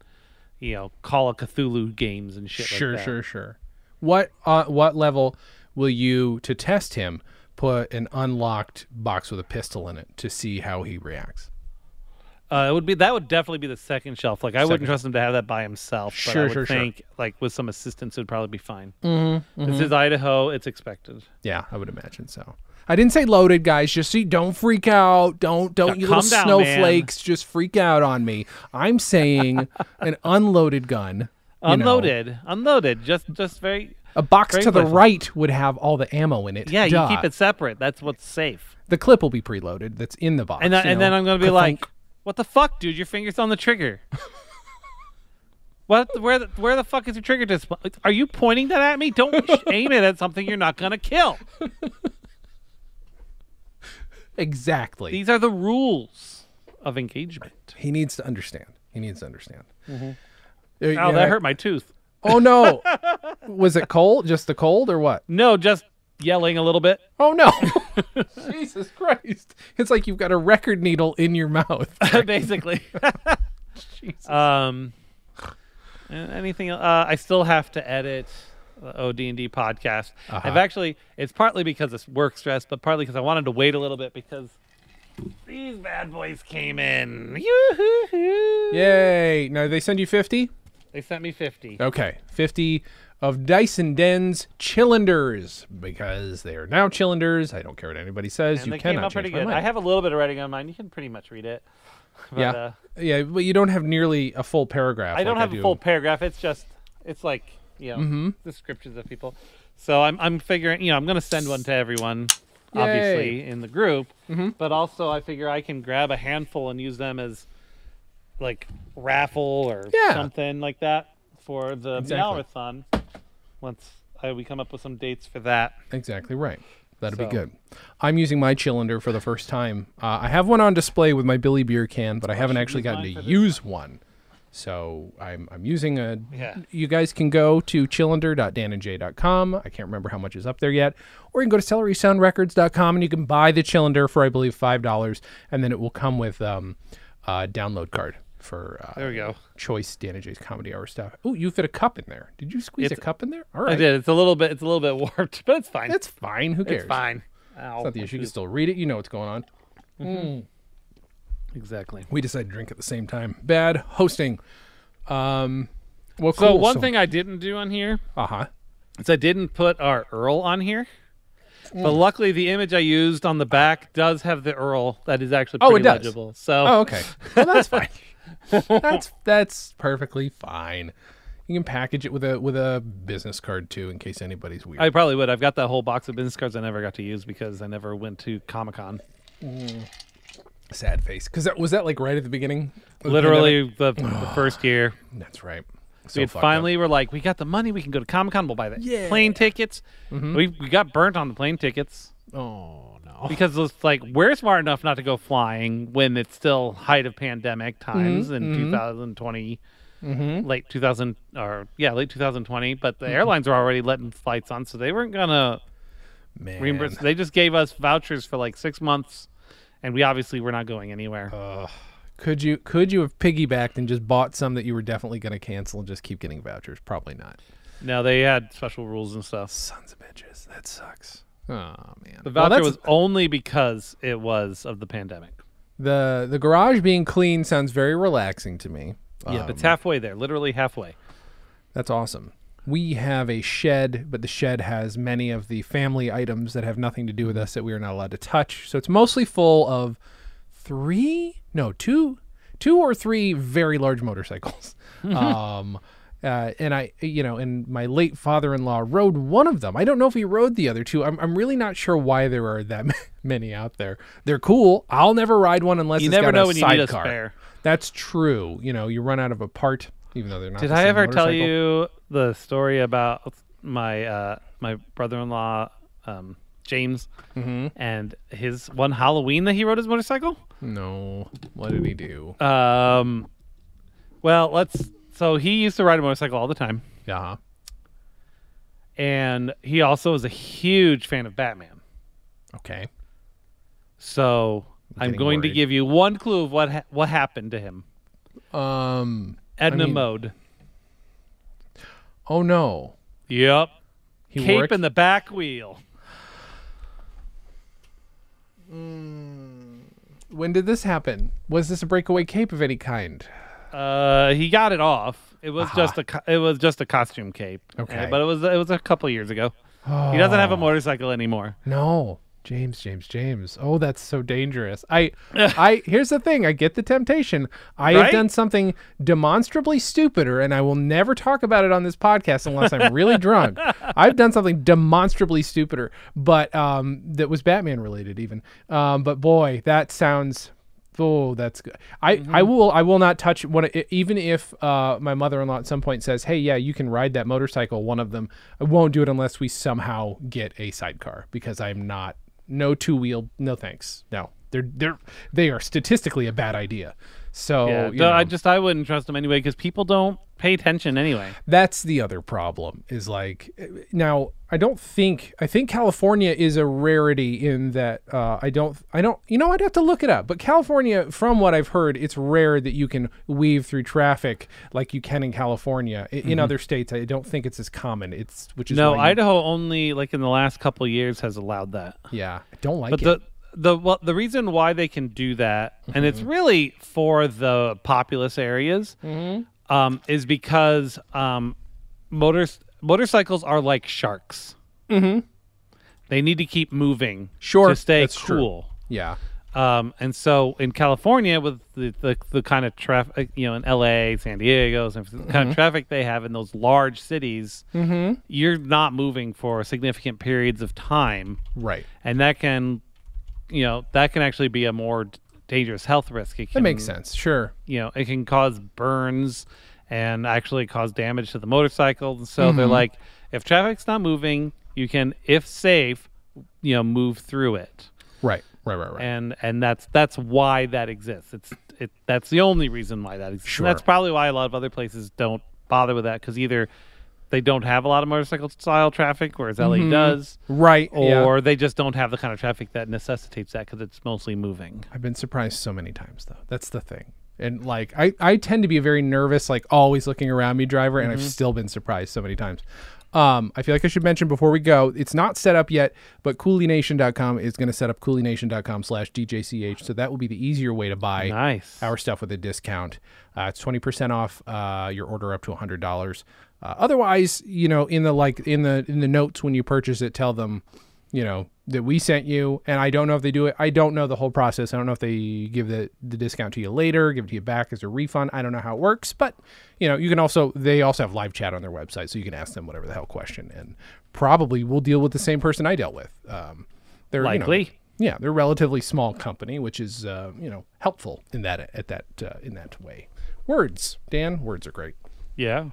you know, Call of Cthulhu games and shit. Sure, like that. sure, sure. What uh, what level will you to test him put an unlocked box with a pistol in it to see how he reacts? Uh, it would be that would definitely be the second shelf. Like I Second wouldn't trust him to have that by himself. But Sure, I would sure, sure. think like with some assistance, it would probably be fine. Mm-hmm, This is Idaho. It's expected. Yeah, I would imagine so. I didn't say loaded, guys. Just see, don't freak out. Don't don't you little down, snowflakes just freak out on me. I'm saying an unloaded gun. You know. Unloaded, unloaded. Just, just very. a box Very to the pleasant. right would have all the ammo in it. Yeah, you keep it separate. That's what's safe. The clip will be preloaded. That's in the box. And then, you and then. I'm gonna be Ka-thunk. like, "What the fuck, dude? Your finger's on the trigger." what? Where? The, where the fuck is your trigger display? Are you pointing that at me? Don't aim it at something you're not gonna kill. exactly. These are the rules of engagement. he needs to understand. He needs to understand. Uh, Oh, yeah. that hurt my tooth. Oh no! Was it cold? Just the cold, or what? No, just yelling a little bit. Oh no! Jesus Christ! It's like you've got a record needle in your mouth. basically. um, and anything? Uh, I still have to edit the OD&D podcast. Uh-huh. I've actually. It's partly because it's work stress, but partly because I wanted to wait a little bit because these bad boys came in. Yoo-hoo-hoo. Yay! Now they send you fifty. They sent me fifty. Okay, fifty of Dyson Den's Chillenders because they are now Chillenders. I don't care what anybody says. And you they cannot came out pretty change my mind. I have a little bit of writing on mine. You can pretty much read it. But, yeah, uh, yeah, but you don't have nearly a full paragraph. I don't like have do. a full paragraph. It's just it's like you know Mhm. descriptions of people. So I'm I'm figuring you know I'm gonna send one to everyone, obviously in the group, Mhm. but also I figure I can grab a handful and use them as like raffle or Yeah. something like that for the Exactly. Meowrathon. Once I, we come up with some dates for that. Exactly right. That'd be good. I'm using my Chillender for the first time. Uh, I have one on display with my Billy Beer can, but I haven't actually gotten to use one. So I'm I'm using a. Yeah. You guys can go to chillender.danandjay.com. I can't remember how much is up there yet, or you can go to celerysoundrecords.com and you can buy the Chillender for I believe five dollars, and then it will come with um, a download card for uh, There we go. choice Dan and Jay's Comedy Hour stuff. Oh, you fit a cup in there. Did you squeeze It's- a cup in there? All right, I did. It's a little bit. It's a little bit warped, but it's fine. It's fine. Who cares? it's fine. Ow, It's not the issue. You can still read it. You know what's going on. Exactly. We decided to drink at the same time. Bad hosting. Um, well, So cool. one thing I didn't do on here Uh huh. is I didn't put our URL on here. Mm. But luckily, the image I used on the back does have the URL that is actually Oh, it pretty does. legible. So Oh, okay. Well, that's fine. That's that's perfectly fine. You can package it with a with a business card too, in case anybody's weird. I probably would. I've got that whole box of business cards I never got to use because I never went to Comic Con. Sad face. Because that was that like right at the beginning. Literally the, the first year. That's right. So we fucked up. finally were like, we got the money, we can go to Comic Con. We'll buy the Yeah. plane tickets. Mhm. We we got burnt on the plane tickets Oh no. because it's like we're smart enough not to go flying when it's still height of pandemic times in mhm. 2020. Mm-hmm. late 2000 or yeah late 2020 but the airlines were already letting flights on so they weren't gonna Man. reimburse they just gave us vouchers for like six months and we obviously were not going anywhere Ugh. could you could you have piggybacked and just bought some that you were definitely going to cancel and just keep getting vouchers? Probably not. no they had special rules and stuff Sons of bitches. That sucks. Oh man. the Well, voucher that's- was only because it was of the pandemic the the garage being clean sounds very relaxing to me. yeah Um, but it's halfway there literally halfway that's awesome. we have a shed, but the shed has many of the family items that have nothing to do with us that we are not allowed to touch. So it's mostly full of three, no, two, two or three very large motorcycles. um, uh, and I, you know, and my late father-in-law rode one of them. I don't know if he rode the other two. I'm, I'm really not sure why there are that many out there. They're cool. I'll never ride one unless You it's never got know a when you need a sidecar. spare. That's true. You know, you run out of a part, even though they're not. Did the I ever tell you the story about my uh, my brother-in-law um, James Mm-hmm. and his one Halloween that he rode his motorcycle? No. What did he do? Um, well, let's. So he used to ride a motorcycle all the time, Yeah. and he also is a huge fan of Batman. Okay. So I'm getting going to give you one clue of what ha- what happened to him. Um. Edna mean- mode. Oh no. Yep. He Cape worked. in the back wheel. when did this happen? Was this a breakaway cape of any kind? Uh, he got it off. It was Aha. just a it was just a costume cape. Okay. Uh, but it was it was a couple years ago. He doesn't have a motorcycle anymore. No. James, James, James. Oh, that's so dangerous. I, I. Here's the thing. I get the temptation. I have done something demonstrably stupider, and I will never talk about it on this podcast unless I'm really drunk. I've done something demonstrably stupider, but um, that was Batman related, even. Um, but boy, that sounds. Oh, that's good. I, I will I will not touch one even if uh, my mother-in-law at some point says, "Hey, yeah, you can ride that motorcycle." One of them, I won't do it unless we somehow get a sidecar because I'm not no two wheel. No thanks. No, they're they're they are statistically a bad idea. So Yeah, no, I just I wouldn't trust them anyway because people don't pay attention anyway. that's the other problem. Is like now I don't think I think California is a rarity in that uh, I don't I don't you know I'd have to look it up. But California, from what I've heard, it's rare that you can weave through traffic like you can in California. I- In other states, I don't think it's as common. It's which is Mm-hmm. No, you- Idaho only like in the last couple of years has allowed that. yeah I don't like But it. the the well, the reason why they can do that, and it's Mm-hmm. really for the populous areas, Mm-hmm. um, is because um, motors motorcycles are like sharks. Mm-hmm. They need to keep moving Sure, to stay that's true. cool. yeah Um, and so in California, with the, the, the kind of traffic, you know, in LA, San Diego, San Francisco, the Mm-hmm. kind of traffic they have in those large cities, you're not moving for significant periods of time. right. And that can, you know, that can actually be a more dangerous health risk. It That makes sense. Sure. You know, it can cause burns and actually cause damage to the motorcycle. So Mm-hmm. they're like, if traffic's not moving, you can, if safe, you know, move through it Right. Right. Right. Right. and and that's that's why that exists. It's it that's the only reason why that exists. Sure. And that's probably why a lot of other places don't bother with that because either they don't have a lot of motorcycle style traffic, whereas LA does, right. Mm-hmm. yeah. or they just don't have the kind of traffic that necessitates that because it's mostly moving. I've been surprised so many times though. That's the thing. And like I, I tend to be a very nervous, like always looking around me driver, and I've still been surprised so many times. Um, I feel like I should mention before we go, it's not set up yet, but coolynation.com is going to set up coolynation.com slash DJCH. So that will be the easier way to buy Nice. our stuff with a discount. Uh, it's 20% off uh, your order up to $100. Uh, otherwise, you know, in the like in the in the notes when you purchase it, tell them, you know, that we sent you. And I don't know if they do it. I don't know the whole process. I don't know if they give the the discount to you later, give it to you back as a refund. I don't know how it works, but you know, you can also they also have live chat on their website, so you can ask them whatever the hell question, and probably we'll deal with the same person I dealt with. Um, they're you know, Likely. yeah, they're a relatively small company, which is uh, you know helpful in that at that uh, in that way. Words, Dan. Words are great. Yeah.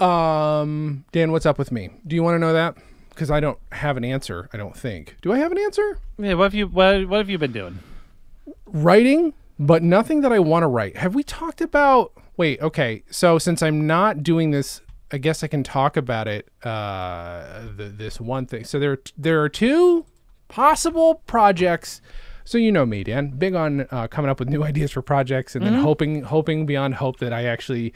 Um, Dan, what's up with me? Do you want to know that? Because I don't have an answer. I don't think. Do I have an answer? Yeah. What have you what what have you been doing? Writing, but nothing that I want to write. Have we talked about? Wait, okay. So since I'm not doing this, I guess I can talk about it. Uh, the, this one thing. So there, there are two possible projects. So you know me, Dan, big on uh, coming up with new ideas for projects and then hoping, hoping beyond hope that I actually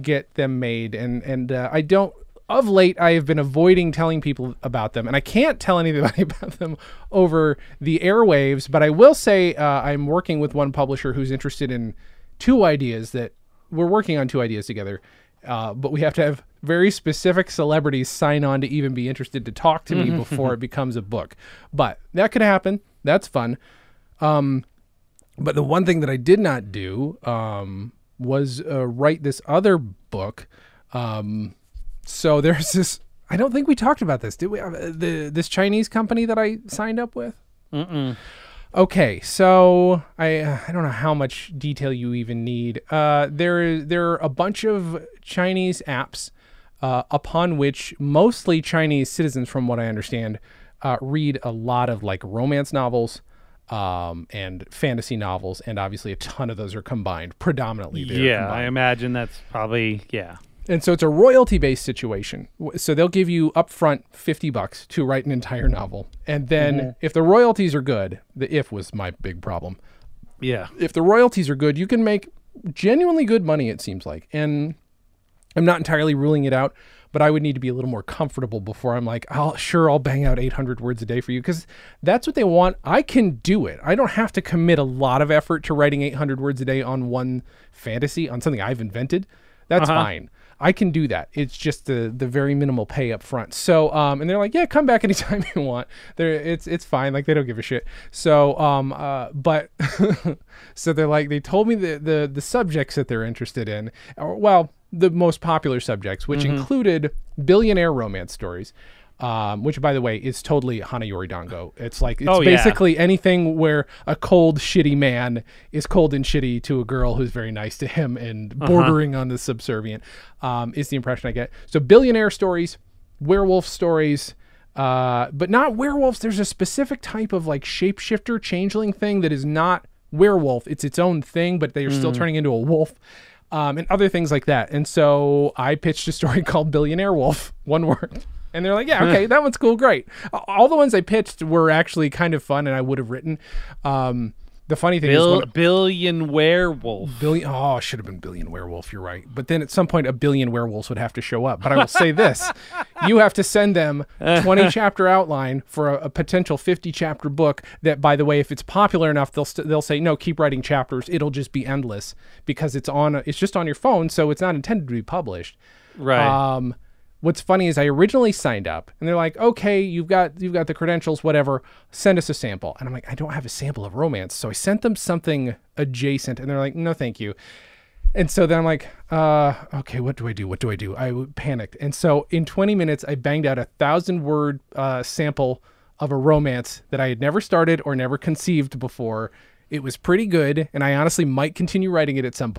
get them made. And and uh, I don't. Of late, I have been avoiding telling people about them, and I can't tell anybody about them over the airwaves. But I will say uh, I'm working with one publisher who's interested in two ideas that we're working on two ideas together. Uh, but we have to have very specific celebrities sign on to even be interested to talk to me before it becomes a book. But that could happen. That's fun. Um, but the one thing that I did not do um, was uh, write this other book. Um, so there's this. I don't think we talked about this, did we? Uh, the this Chinese company that I signed up with. Mm-mm. Okay, so I uh, I don't know how much detail you even need. Uh, there there are a bunch of Chinese apps uh, upon which mostly Chinese citizens, from what I understand, uh, read a lot of like romance novels um, and fantasy novels, and obviously a ton of those are combined. Predominantly, Yeah, combined. I imagine that's probably yeah. And so it's a royalty based situation. So they'll give you upfront 50 bucks to write an entire novel. And then if the royalties are good, the if was my big problem. Yeah. If the royalties are good, you can make genuinely good money, it seems like. And I'm not entirely ruling it out, but I would need to be a little more comfortable before I'm like, I'll sure I'll bang out 800 words a day for you because that's what they want. I can do it. I don't have to commit a lot of effort to writing 800 words a day on one fantasy, on something I've invented. That's Uh-huh. fine. I can do that. It's just the the very minimal pay up front. So um and they're like, yeah, come back anytime you want. They're it's it's fine. Like they don't give a shit. So um uh but so they're like they told me the the the subjects that they're interested in. Or well, the most popular subjects, which Mm-hmm. included billionaire romance stories. Um, which by the way is totally Hanayori Dango. It's like it's Oh, yeah. basically anything where a cold, shitty man is cold and shitty to a girl who's very nice to him and Uh-huh. bordering on the subservient. Um, is the impression I get. So billionaire stories, werewolf stories, uh, but not werewolves. There's a specific type of like shapeshifter changeling thing that is not werewolf. It's its own thing, but they are still turning into a wolf. Um, and other things like that. And so I pitched a story called Billionaire Wolf, one word. And they're like, yeah, okay, that one's cool, great. All the ones I pitched were actually kind of fun and I would have written. Um, the funny thing is, when- billion werewolf. billion oh it should have been billion werewolf you're right but then at some point a billion werewolves would have to show up but i will say this you have to send them 20 chapter outline for a, a potential 50 chapter book that by the way if it's popular enough they'll st- they'll say no keep writing chapters it'll just be endless because it's on a, it's just on your phone so it's not intended to be published Right. um, what's funny is I originally signed up, and they're like, "Okay, you've got you've got the credentials, whatever. Send us a sample." And I'm like, "I don't have a sample of romance," so I sent them something adjacent, and they're like, "No, thank you." And so then I'm like, uh, okay, what do I do? What do I do? I panicked. And so in 20 minutes, I banged out a thousand word uh, sample of a romance that I had never started or never conceived before. It was pretty good, and I honestly might continue writing it at some.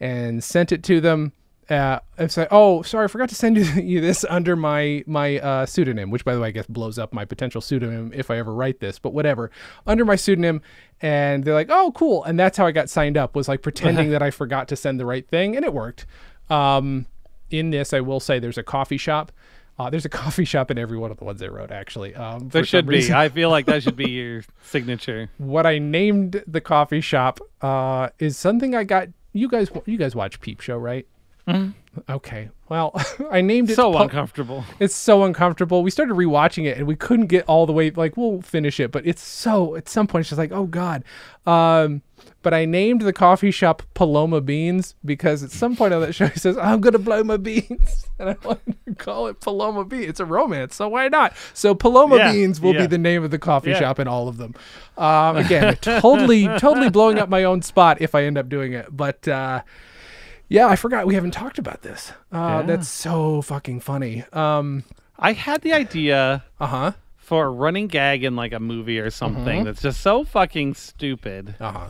And sent it to them. Uh, and say, oh, sorry, I forgot to send you, you this under my my uh, pseudonym, which by the way, I guess blows up my potential pseudonym if I ever write this. But whatever, under my pseudonym, and they're like, oh, cool, and that's how I got signed up. Was like pretending that I forgot to send the right thing, and it worked. Um, in this, I will say there's a coffee shop. Uh, there's a coffee shop in every one of the ones I wrote, actually. Um, there should be. I feel like that should be your signature. what I named the coffee shop uh, is something I got. You guys, you guys watch Peep Show, right? Okay. Well, I named it. So Pu- uncomfortable. it's so uncomfortable. We started rewatching it and we couldn't get all the way. Like we'll finish it, but it's so. At some point, it's just like, oh god. Um, but I named the coffee shop Paloma Beans because at some point on that show he says, "I'm gonna blow my beans," and I wanted to call it Paloma Beans. It's a romance, so why not? So Paloma Yeah, Beans will be the name of the coffee Yeah. shop in all of them. Um, again, totally, totally blowing up my own spot if I end up doing it, but. Uh, yeah, I forgot we haven't talked about this. Uh, Yeah. That's so fucking funny. Um, I had the idea uh huh. for a running gag in like a movie or something Mm-hmm. that's just so fucking stupid. Uh huh.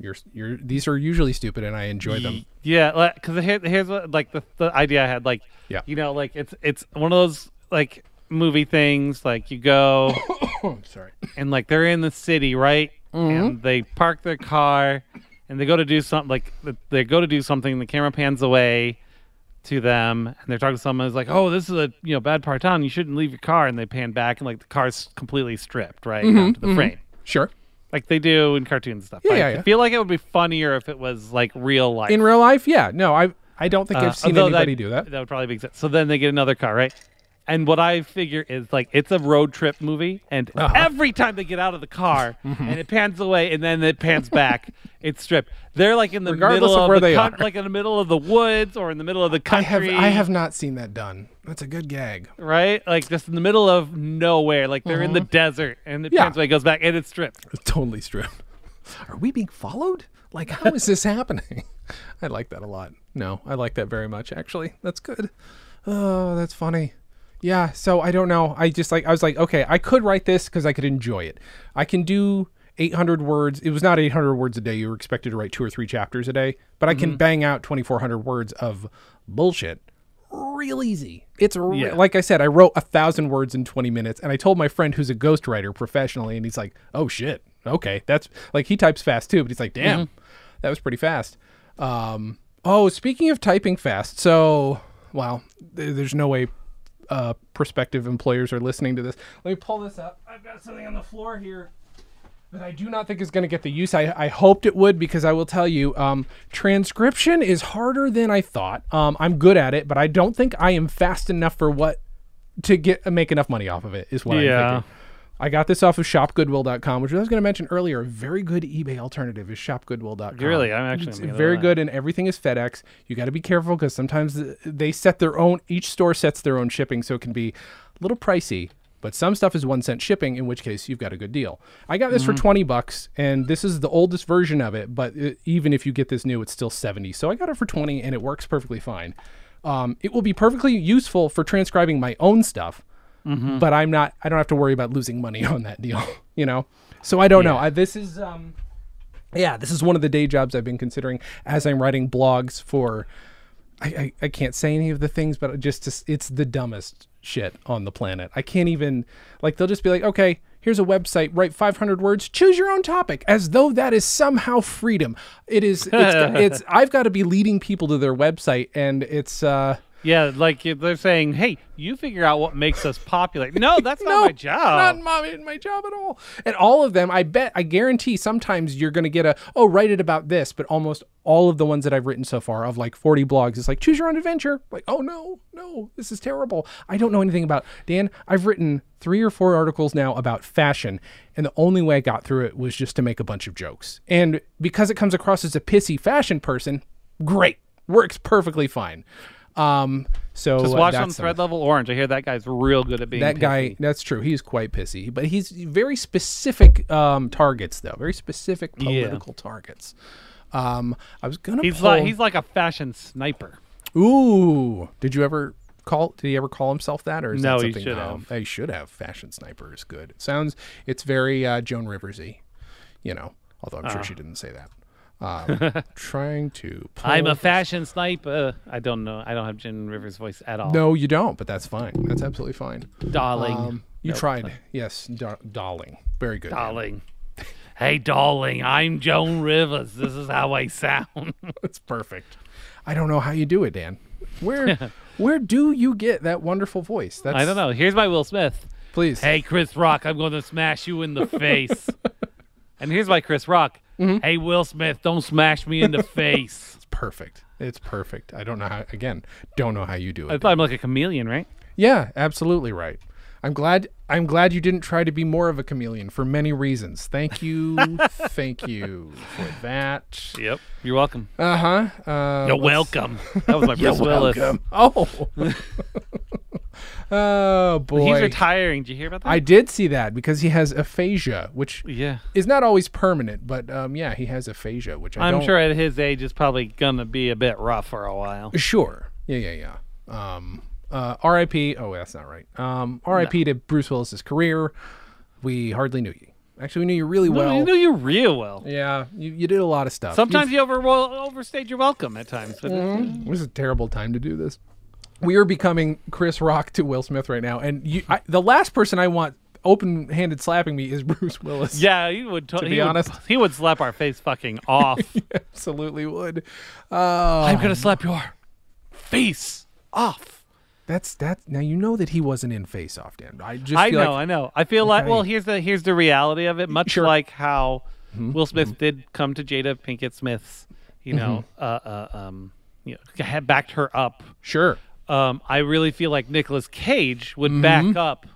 You're you're these are usually stupid and I enjoy them. Yeah, because here, here's what like the, the idea I had. Like, Yeah. you know, like it's it's one of those like movie things. Like you go Sorry. and like they're in the city, right? Mm-hmm. And they park their car and they go to do something. Like they go to do something. and The camera pans away to them, and they're talking to someone who's like, "Oh, this is a you know bad part of town. You shouldn't leave your car." And they pan back, and like the car's completely stripped, right, down to the frame. Sure. Like they do in cartoons and stuff. Yeah, Like, yeah, I feel like it would be funnier if it was like real life. In real life, yeah. No, I I don't think Uh, I've seen although anybody do that. That would probably make sense. So then they get another car, right? And what I figure is like it's a road trip movie, and Uh-huh. every time they get out of the car Mm-hmm. and it pans away and then it pans back, it's stripped. They're like in the Regardless middle of where the they are. like in the middle of the woods or in the middle of the I have country. I have not seen that done. That's a good gag. right, like just in the middle of nowhere, like they're in the desert, and it Mm-hmm. Yeah. pans away, goes back, and it's stripped. It's totally stripped. Are we being followed? Like, how is this happening? I like that a lot. No, I like that very much. Actually, that's good. Oh, that's funny. Yeah. So I don't know. I just like I was like, okay, I could write this because I could enjoy it. I can do 800 words. It was not 800 words a day. You were expected to write two or three chapters a day, but I can bang out 2,400 words of bullshit real easy. It's re- Yeah. like I said, I wrote a thousand words in 20 minutes, and I told my friend who's a ghostwriter professionally, and he's like, "Oh shit, okay, that's like he types fast too." But he's like, "Damn, that was pretty fast." Um, oh, speaking of typing fast, so well, th- there's no way uh, prospective employers are listening to this. Let me pull this up. I've got something on the floor here that I do not think is going to get the use I, I hoped it would because I will tell you, um, transcription is harder than I thought. Um, I'm good at it, but I don't think I am fast enough for what to get make enough money off of it. Is what Yeah. I'm thinking. I got this off of shopgoodwill.com, which I was going to mention earlier. A very good eBay alternative is shopgoodwill.com. Really? I'm actually It's very good, and everything is FedEx. You got to be careful because sometimes they set their own. Each store sets their own shipping, so it can be a little pricey. But some stuff is one cent shipping, in which case you've got a good deal. I got this for twenty bucks, and this is the oldest version of it. But uh even if you get this new, it's still seventy. So I got it for twenty, and it works perfectly fine. Um, it will be perfectly useful for transcribing my own stuff, but I'm not. I don't have to worry about losing money on that deal. You know. So I don't know. I, this is. Um, yeah, this is one of the day jobs I've been considering as I'm writing blogs for. I, I, I can't say any of the things, but just to, it's the dumbest shit on the planet. I can't even like they'll just be like, okay, here's a website, write 500 words, choose your own topic, as though that is somehow freedom. It is. It's, it's I've got to be leading people to their website, and it's. uh Yeah, like they're saying, "Hey, you figure out what makes us popular." No, that's not my job. Not my, my job at all. And all of them, I bet, I guarantee sometimes you're going to get a, oh, write it about this. But almost all of the ones that I've written so far of like 40 blogs, it's like, choose your own adventure. Like, oh, no, no, this is terrible. I don't know anything about, Dan, I've written three or four articles now about fashion. And the only way I got through it was just to make a bunch of jokes. And because it comes across as a pissy fashion person, great. Works perfectly fine. Um, so Just uh, watch on Thread Level Orange. I hear that guy's real good at being that pissy. guy that's true he's quite pissy but he's very specific um targets though very specific political targets um i was gonna He's pull, like he's like a fashion sniper. ooh did you ever call did he ever call himself that or is No, that he something should um, have. he should have fashion sniper is good it sounds it's very uh joan riversy you know although i'm Ah. sure she didn't say that um trying to I'm a fashion sniper. I don't know. I don't have Joan Rivers' voice at all. no you don't but that's fine that's absolutely fine darling. um you Nope. tried yes dar- darling very good darling. Hey, darling. I'm Joan Rivers. This is how I sound. it's perfect. I don't know how you do it, Dan. Where where do you get that wonderful voice? That's I don't know. Here's my Will Smith. Please. Hey, Chris Rock, I'm going to smash you in the face. and here's my Chris Rock. Mm-hmm. Hey, Will Smith, don't smash me in the face. It's perfect. It's perfect. I don't know how again, don't know how you do I it. thought I'm like a chameleon, right? Yeah, absolutely right. I'm glad I'm glad you didn't try to be more of a chameleon for many reasons. Thank you. thank you for that. Yep. You're welcome. Uh-huh. Uh You're let's- welcome. That was my Bruce Willis. Oh. Oh boy. He's retiring. Did you hear about that? I did see that because he has aphasia, which yeah. is not always permanent, but um, yeah, he has aphasia, which I I'm don't- sure at his age it's probably gonna be a bit rough for a while. Sure. Yeah, yeah, yeah. Um, uh, R.I.P. Oh, that's not right. Um, R.I.P. to Bruce Willis's career. We hardly knew you. Actually, we knew you really No, well. you knew you real well. yeah, you, you did a lot of stuff. Sometimes you over overstayed your welcome at times. But You've- this is a terrible time to do this. We are becoming Chris Rock to Will Smith right now, and you, I, the last person I want open-handed slapping me is Bruce Willis. yeah, he would. To, To he be would- honest. he would slap our face fucking off. absolutely would. Oh, I'm gonna slap your face off. that's that. Now you know that he wasn't in Face Off, Dan. I just I know, like I know. I feel like well, here's the here's the reality of it. Much Sure. like how Will Smith did come to Jada Pinkett Smith's, you know, uh, uh, um, you know, backed her up. sure. Um, I really feel like Nicolas Cage would back up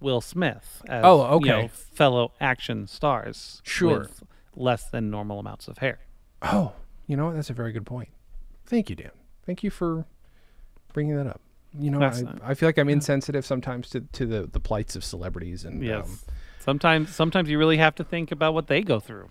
Will Smith as Mm-hmm. Oh, you okay. know, fellow action stars Sure. with less than normal amounts of hair. Oh, you know what? That's a very good point. Thank you, Dan. Thank you for bringing that up. You know, I, I feel like I'm insensitive sometimes to, to the, the plights of celebrities, and Yes. um, sometimes sometimes you really have to think about what they go through.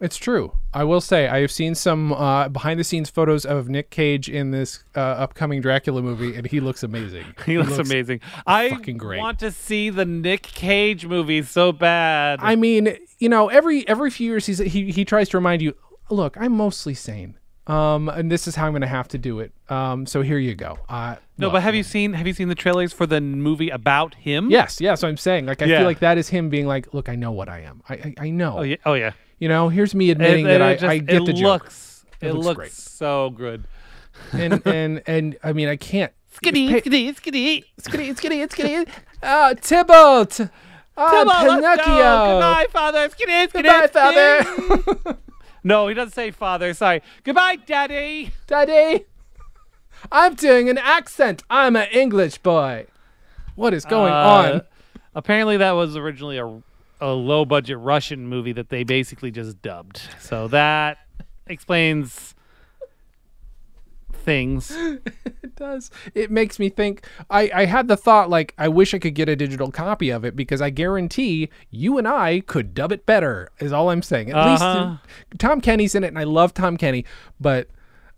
It's true. I will say I have seen some uh, behind the scenes photos of Nick Cage in this uh, upcoming Dracula movie, and he looks amazing. He looks, amazing. I fucking great. want to see the Nick Cage movie so bad. I mean, you know, every every few years he's, he he tries to remind you, look, I'm mostly sane, um, and this is how I'm going to have to do it. Um, so here you go. Uh, no, look, but have you seen have you seen the trailers for the movie about him? Yes, yes. So I'm saying, like, I Yeah. feel like that is him being like, look, I know what I am. I I, I know. Oh yeah. Oh yeah. You know, here's me admitting it- that I, just- I get it the joke. It it, looks looks, great. so good. and and and I mean, I can't. Skitty, Pay- skitty, skitty. It's giddy, it's. Oh, Tybalt. Oh, Come on, let's Pinocchio. go. Goodbye, father. Skitty, skitty, Goodbye, father. No, he doesn't say father. Sorry. Goodbye, daddy. Daddy. I'm doing an accent. I'm an English boy. What is going Uh, on? Apparently, that was originally a, a low budget Russian movie that they basically just dubbed. So that explains things. It does. It makes me think. I, I had the thought, like, I wish I could get a digital copy of it because I guarantee you and I could dub it better, is all I'm saying. At Uh-huh. least Tom Kenny's in it, and I love Tom Kenny, but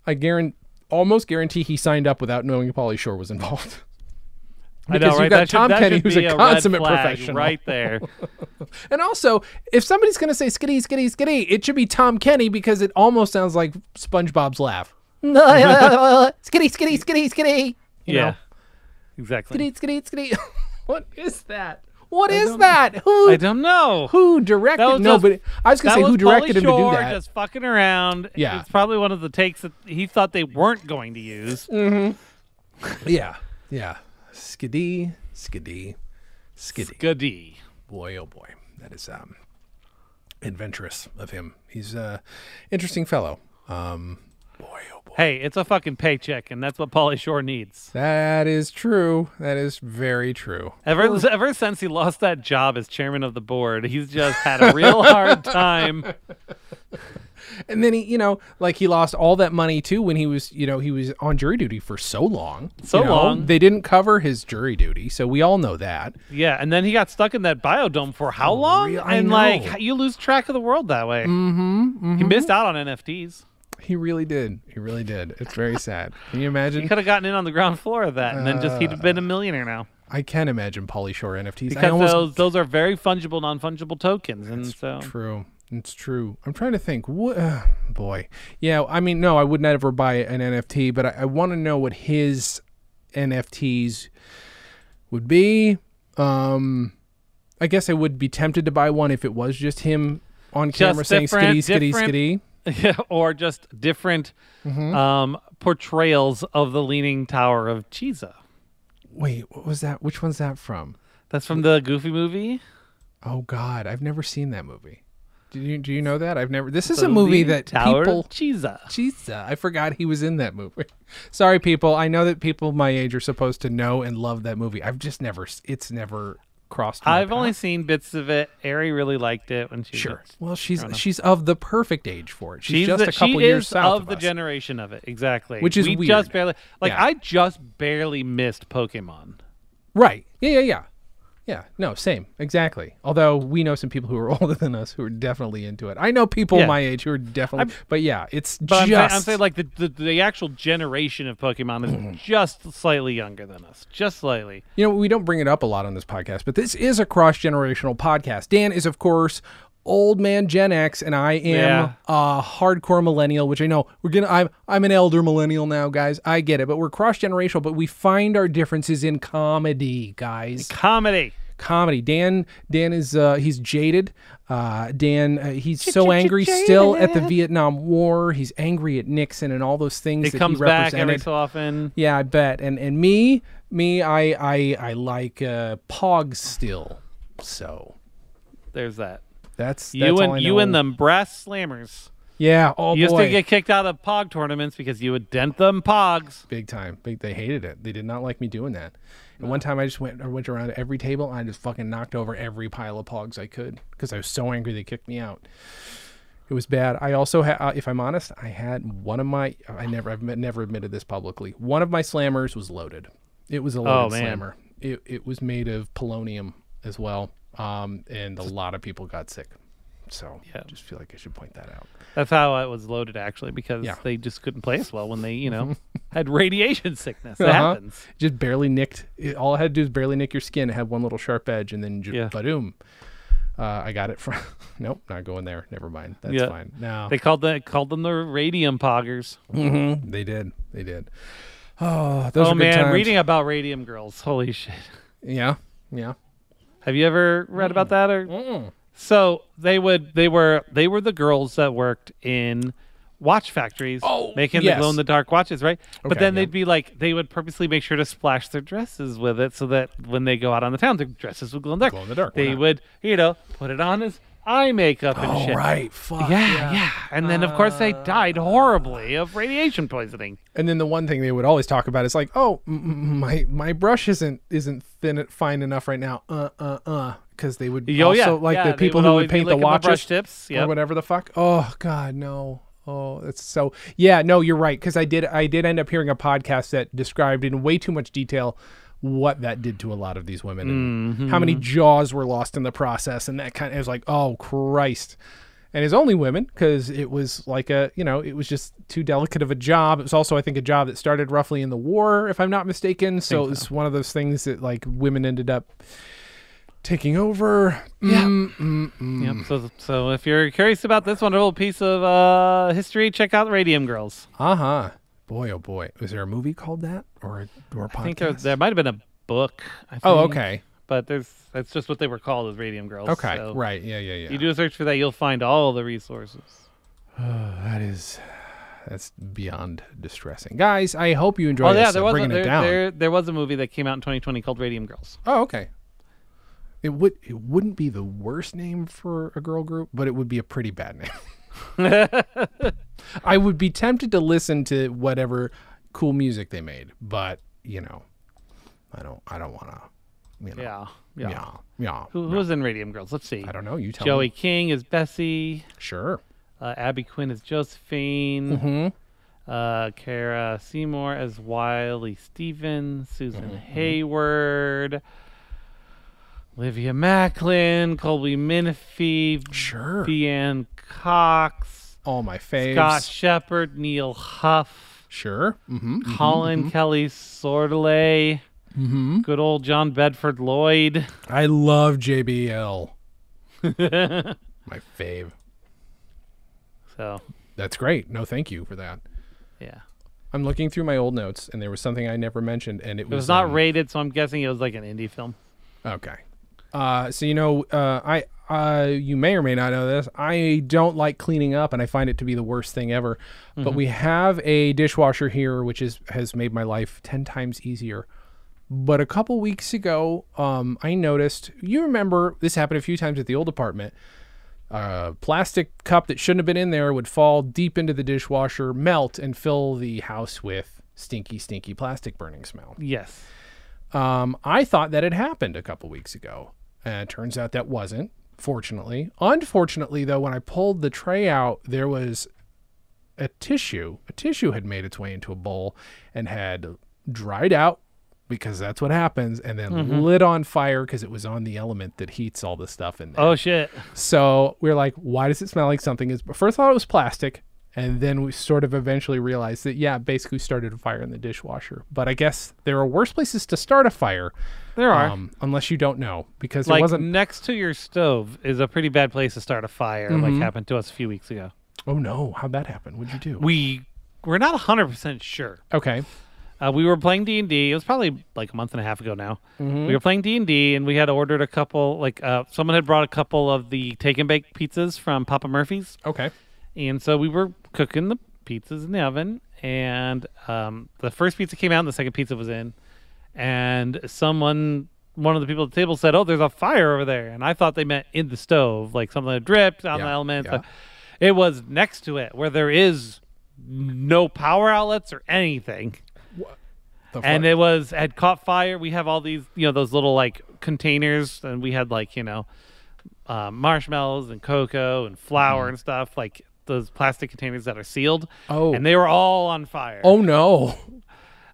I guarantee. Almost guarantee he signed up without knowing Pauly Shore was involved. I know, Because you've got That Tom that Kenny, who's be a consummate professional. right there. And also, if somebody's gonna say skitty skitty skitty, it should be Tom Kenny because it almost sounds like SpongeBob's laugh. skitty skitty skitty skitty. You yeah, know, exactly. skitty skitty skitty. what is that? What is that? Who I don't know. who directed? That was No, but I was gonna that say who directed Pauly him to do that. Just fucking around. Yeah. it's probably one of the takes that he thought they weren't going to use. Mm-hmm. Yeah, yeah. Skiddy, skiddy, skiddy. skiddy. Boy, oh boy, that is um adventurous of him. He's a interesting fellow. Um, boy, oh boy. Hey, it's a fucking paycheck, and that's what Pauly Shore needs. That is true. That is very true. Ever ever since he lost that job as chairman of the board, he's just had a real hard time. And then he, you know, like he lost all that money too when he was, you know, he was on jury duty for so long. So you know? long. They didn't cover his jury duty, so we all know that. Yeah, and then he got stuck in that biodome for how long? real- I and know. like you lose track of the world that way. Mm-hmm, He missed out on NFTs. He really did. He really did. It's very sad. Can you imagine? He could have gotten in on the ground floor of that, and then just he'd have been a millionaire now. I can't imagine Pauly Shore NFTs. I Because almost those those are very fungible, non fungible tokens, and so True. It's true. I'm trying to think. What, uh, boy. Yeah. I mean, no, I would never buy an NFT, but I, I want to know what his NFTs would be. Um, I guess I would be tempted to buy one if it was just him on camera saying skitty, skitty, skitty. Yeah, or just different Mm-hmm. um, portrayals of the Leaning Tower of Chisa. Wait, what was that? Which one's that from? That's from the Goofy movie. Oh God, I've never seen that movie. Do you do you know that? I've never. This is The a movie that Tower people Chisa. Jesus, I forgot he was in that movie. Sorry, people. I know that people my age are supposed to know and love that movie. I've just never. It's never crossed. I've only seen bits of it. Ari really liked it when she sure. was Well, she's she's of the perfect age for it. She's, She's just the- a couple she years is south of, of, the us. generation of it, exactly. Which is we weird. just barely like Yeah. I just barely missed Pokemon. Right? Yeah, yeah, yeah, yeah. No, same, exactly. Although we know some people who are older than us who are definitely into it. I know people Yeah. my age who are definitely. but yeah, it's But I'm, just. I'm saying like the, the the actual generation of Pokemon is just slightly younger than us, just slightly. You know, we don't bring it up a lot on this podcast, but this is a cross generational podcast. Dan is, of course, old man Gen X, and I am Yeah. a hardcore millennial, which I know we're gonna. I'm I'm an elder millennial now, guys. I get it, but we're cross generational. But we find our differences in comedy, guys. Comedy. Comedy. Dan Dan is uh, he's jaded. Uh, Dan uh, he's so angry still at the Vietnam War. He's angry at Nixon and all those things It comes back every so often. Yeah, I bet. And and me, me, I I I like uh, Pogs still. So There's that. That's, that's You all I and you and them brass slammers. Yeah. Oh you used boy. to get kicked out of pog tournaments because you would dent them pogs. Big time. Big. They hated it. They did not like me doing that. And one time I just went I went around every table and I just fucking knocked over every pile of pogs I could because I was so angry they kicked me out. It was bad. I also had, uh, if I'm honest, I had one of my. I never, I've never admitted this publicly. One of my slammers was loaded. It was a loaded Oh, slammer. It it was made of polonium as well, um, and a lot of people got sick. So Yeah. Just feel like I should point that out. That's how it was loaded actually because Yeah. they just couldn't play as well when they, you know, had radiation sickness. It Uh-huh. happens. just barely nicked. It, all I had to do is barely nick your skin. It had one little sharp edge, and then just Yeah. boom. Uh, I got it from. nope, not going there. Never mind. That's Yeah. fine. Now They called the called them the radium poggers. Mm-hmm. they did. They did. Oh, those oh are good man, reading about radium girls. Holy shit. Yeah, yeah. Have you ever read about that or Mm-mm. So they would they were they were the girls that worked in watch factories Oh, making yes. the glow in the dark watches, right? but then yeah. they'd be like they would purposely make sure to splash their dresses with it so that when they go out on the town their dresses would glow in the dark. Glow in the dark, They would, you know, put it on as eye makeup and Oh shit. right. Fuck. Yeah, yeah, And then of course they died horribly of radiation poisoning. And then the one thing they would always talk about is like, oh, m- my my brush isn't isn't thin fine enough right now. Uh uh uh. Because they would Oh also yeah, like yeah, the people would who would paint the licking brush watches tips. or whatever the fuck. Oh God, no. Oh, it's so. Yeah, no, you're right. Because I did I did end up hearing a podcast that described in way too much detail what that did to a lot of these women and how Mm-hmm. many jaws were lost in the process and that kind. Of, it was like, oh Christ. And it's only women because it was like a, you know, it was just too delicate of a job. It was also, I think, a job that started roughly in the war, if I'm not mistaken. So it was one of those things that like women ended up taking over. Yeah. Mm, mm, mm. Yep. So, so if you're curious about this wonderful piece of uh, history, check out Radium Girls. Uh huh. Boy, oh boy. Was there a movie called that or a, or podcast? I think there, there might have been a book. I oh, okay. But there's that's just what they were called as Radium Girls. Okay. So Right. Yeah, yeah, yeah. You do a search for that, you'll find all the resources. that is. That's beyond distressing, guys. I hope you enjoyed oh yeah, this, there uh, was a, there, there there was a movie that came out in 2020 called Radium Girls. Oh, okay. It would it wouldn't be the worst name for a girl group, but it would be a pretty bad name. I would be tempted to listen to whatever cool music they made, but you know, I don't I don't want to. You know, Yeah, yeah. yeah, yeah. Who, who's in Radium Girls? Let's see. I don't know. You tell me. Joey me. King is Bessie. Sure. Uh, Abby Quinn is Josephine. Hmm. Uh, Cara Seymour as Wiley Stevens. Susan Mm-hmm, Heyward. Olivia Macklin. Colby Minifie. Sure. Deanne Cox. All my faves. Scott Shepherd. Neal Huff. Sure. Mm-hmm. Colin Kelly Sordelay. Mm-hmm. Good old John Bedford Lloyd. I love JBL. my fave. So, That's great. No, thank you for that. yeah. I'm looking through my old notes, and there was something I never mentioned, and it It was, was not um, rated, so I'm guessing it was like an indie film. Okay. Uh, so you know, uh, I uh, you may or may not know this. I don't like cleaning up, and I find it to be the worst thing ever. But we have a dishwasher here, which is has made my life ten times easier. But a couple weeks ago, um, I noticed. You remember this happened a few times at the old apartment. A plastic cup that shouldn't have been in there would fall deep into the dishwasher, melt, and fill the house with stinky, stinky plastic burning smell. Yes. Um, I thought that had happened a couple weeks ago. And it turns out that wasn't, fortunately. Unfortunately, though, when I pulled the tray out, there was a tissue. A tissue had made its way into a bowl and had dried out because that's what happens, and then mm-hmm. lit on fire because it was on the element that heats all the stuff in there. Oh shit. So we are like, why does it smell like something is? First, I thought it was plastic, and then we sort of eventually realized that yeah, basically started a fire in the dishwasher. But I guess there are worse places to start a fire, There are. um, unless you don't know, because like wasn't. next to your stove is a pretty bad place to start a fire, Mm-hmm. like happened to us a few weeks ago. Oh no, how'd that happen? What'd you do? We we're not hundred percent sure. okay, Uh, we were playing D and D. It was probably like a month and a half ago now. Mm-hmm. We were playing D and D, and we had ordered a couple. Like uh, someone had brought a couple of the take and bake pizzas from Papa Murphy's, okay, and so we were cooking the pizzas in the oven. And um, the first pizza came out, and the second pizza was in. And someone, one of the people at the table, said, "Oh, there's a fire over there." And I thought they meant in the stove, like something had dripped on Yeah, the elements. yeah. It was next to it where there is no power outlets or anything. The and it was had caught fire. We have all these, you know, those little like containers, and we had like you know, uh, marshmallows and cocoa and flour and stuff, like those plastic containers that are sealed. Oh. and they were all on fire. oh no.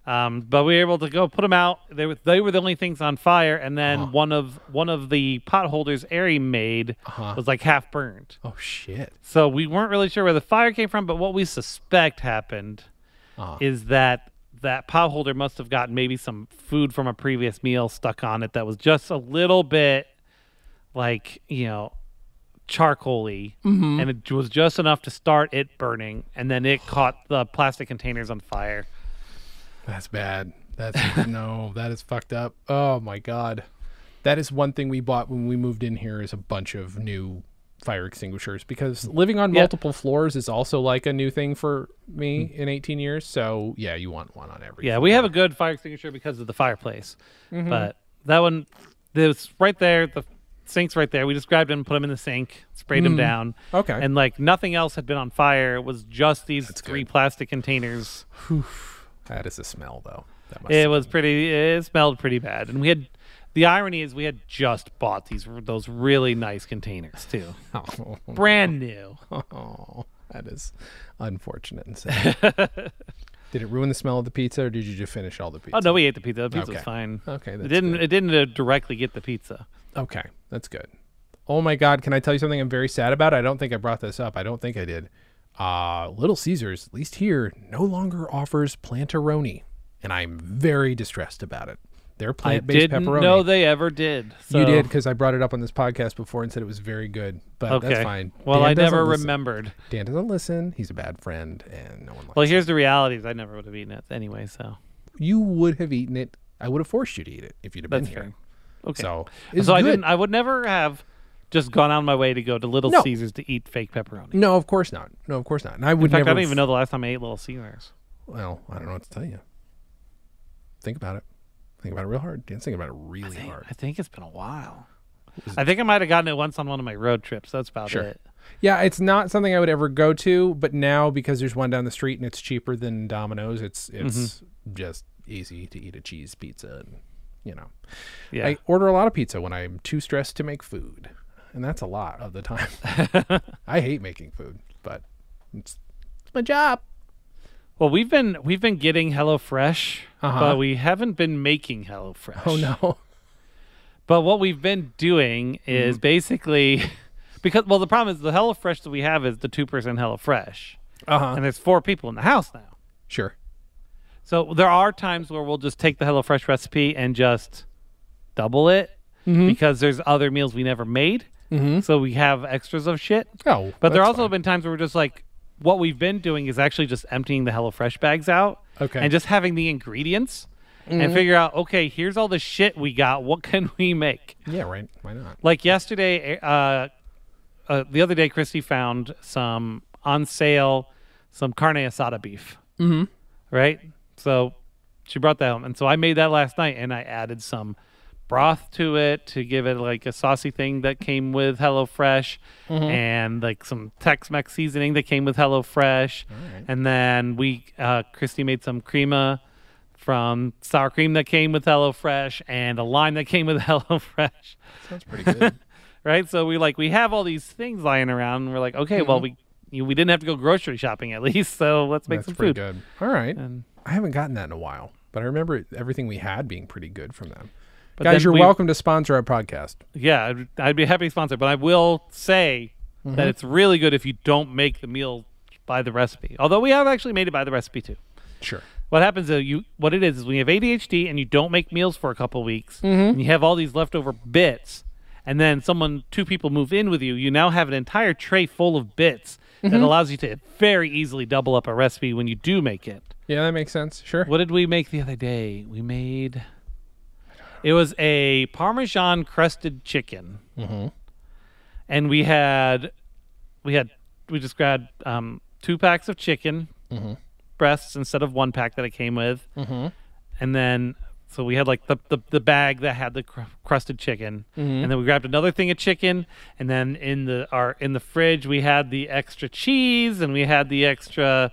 Um, but we were able to go put them out. They were they were the only things on fire, and then one of one of the pot holders Ari made Uh-huh. was like half burned. Oh shit. So we weren't really sure where the fire came from, but what we suspect happened Uh-huh. is that that pot holder must have gotten maybe some food from a previous meal stuck on it that was just a little bit like, you know, charcoaly Mm-hmm. and it was just enough to start it burning and then it caught the plastic containers on fire. That's bad. That's no, that is fucked up. Oh my god. That is one thing we bought when we moved in here is a bunch of new fire extinguishers because living on Yeah. multiple floors is also like a new thing for me in 18 years. So, yeah, you want one on every Yeah, floor. we have a good fire extinguisher because of the fireplace. Mm-hmm. But that one it was right there, the sink's right there. We just grabbed him, put him in the sink, sprayed him down. Mm-hmm. Okay. And like nothing else had been on fire. It was just these three good. plastic containers. That is a smell though. That must It was pretty it smelled pretty bad. And we had the irony is we had just bought these those really nice containers too. Oh, Brand new. oh, that is unfortunate and sad. did it ruin the smell of the pizza or did you just finish all the pizza? Oh no, we ate the pizza. The pizza was Okay. fine. Okay, It didn't good. it didn't uh, directly get the pizza. Okay, that's good. Oh my God, can I tell you something I'm very sad about? I don't think I brought this up. I don't think I did. Uh, Little Caesars, at least here, no longer offers planteroni, and I'm very distressed about it. Their plant-based I didn't pepperoni. know they ever did. So. you did because I brought it up on this podcast before and said it was very good. But Okay. that's fine. Well, Dan I never listen. remembered. Dan doesn't listen. He's a bad friend, and no one likes. Well, here's the reality: is I never would have eaten it anyway. So you would have eaten it. I would have forced you to eat it if you'd have been that's here. fair. Okay. So, so I didn't. I would never have just gone on my way to go to Little No. Caesars to eat fake pepperoni. No, of course not. No, of course not. And I would In fact, never. I don't even know the last time I ate Little Caesars. Well, I don't know what to tell you. Think about it. Think about it real hard. Dan's thinking about it really I think, hard. I think it's been a while. I think I might have gotten it once on one of my road trips. That's about Sure. it. Yeah, it's not something I would ever go to, but now because there's one down the street and it's cheaper than Domino's, it's it's Mm-hmm. just easy to eat a cheese pizza and you know. Yeah. I order a lot of pizza when I'm too stressed to make food. And that's a lot of the time. I hate making food, but it's, it's my job. Well, we've been we've been getting HelloFresh, Uh-huh. but we haven't been making HelloFresh. Oh no. But what we've been doing is Mm-hmm. basically because well, the problem is the HelloFresh that we have is the two person HelloFresh, Uh-huh. and there's four people in the house now. Sure. So there are times where we'll just take the HelloFresh recipe and just double it Mm-hmm. because there's other meals we never made. Mhm. So we have extras of shit. Oh. But there also fine. have been times where we're just like, what we've been doing is actually just emptying the HelloFresh bags out Okay. and just having the ingredients Mm-hmm. and figure out, okay, here's all the shit we got. What can we make? Yeah, right. Why not? Like yesterday, uh, uh, the other day, Christy found some on sale, some carne asada beef. Mhm. Right? So she brought that home. And so I made that last night and I added some broth to it to give it like a saucy thing that came with HelloFresh and like some Tex Mex seasoning that came with HelloFresh. right. And then we, uh, Christy made some crema from sour cream that came with HelloFresh and a lime that came with HelloFresh Sounds pretty good. right? So we like we have all these things lying around, and we're like, okay, well we you, we didn't have to go grocery shopping at least, so let's make That's some pretty food. good. All right. And I haven't gotten that in a while, but I remember everything we had being pretty good from them. But Guys, you're we- welcome to sponsor our podcast. Yeah, I'd, I'd be happy to sponsor, but I will say Mm-hmm. that it's really good if you don't make the meal by the recipe. Although we have actually made it by the recipe too. Sure. What happens is you what it is is when you have ADHD and you don't make meals for a couple weeks, Mm-hmm. and you have all these leftover bits, and then someone two people move in with you, you now have an entire tray full of bits Mm-hmm. that allows you to very easily double up a recipe when you do make it. Yeah, that makes sense. Sure. What did we make the other day? We made it was a Parmesan crusted chicken, Mm-hmm. and we had we had we just grabbed um, two packs of chicken Mhm. breasts instead of one pack that it came with, Mm-hmm. and then So we had like the, the, the bag that had the cr- crusted chicken, Mm-hmm. and then we grabbed another thing of chicken, and then in the our in the fridge we had the extra cheese, and we had the extra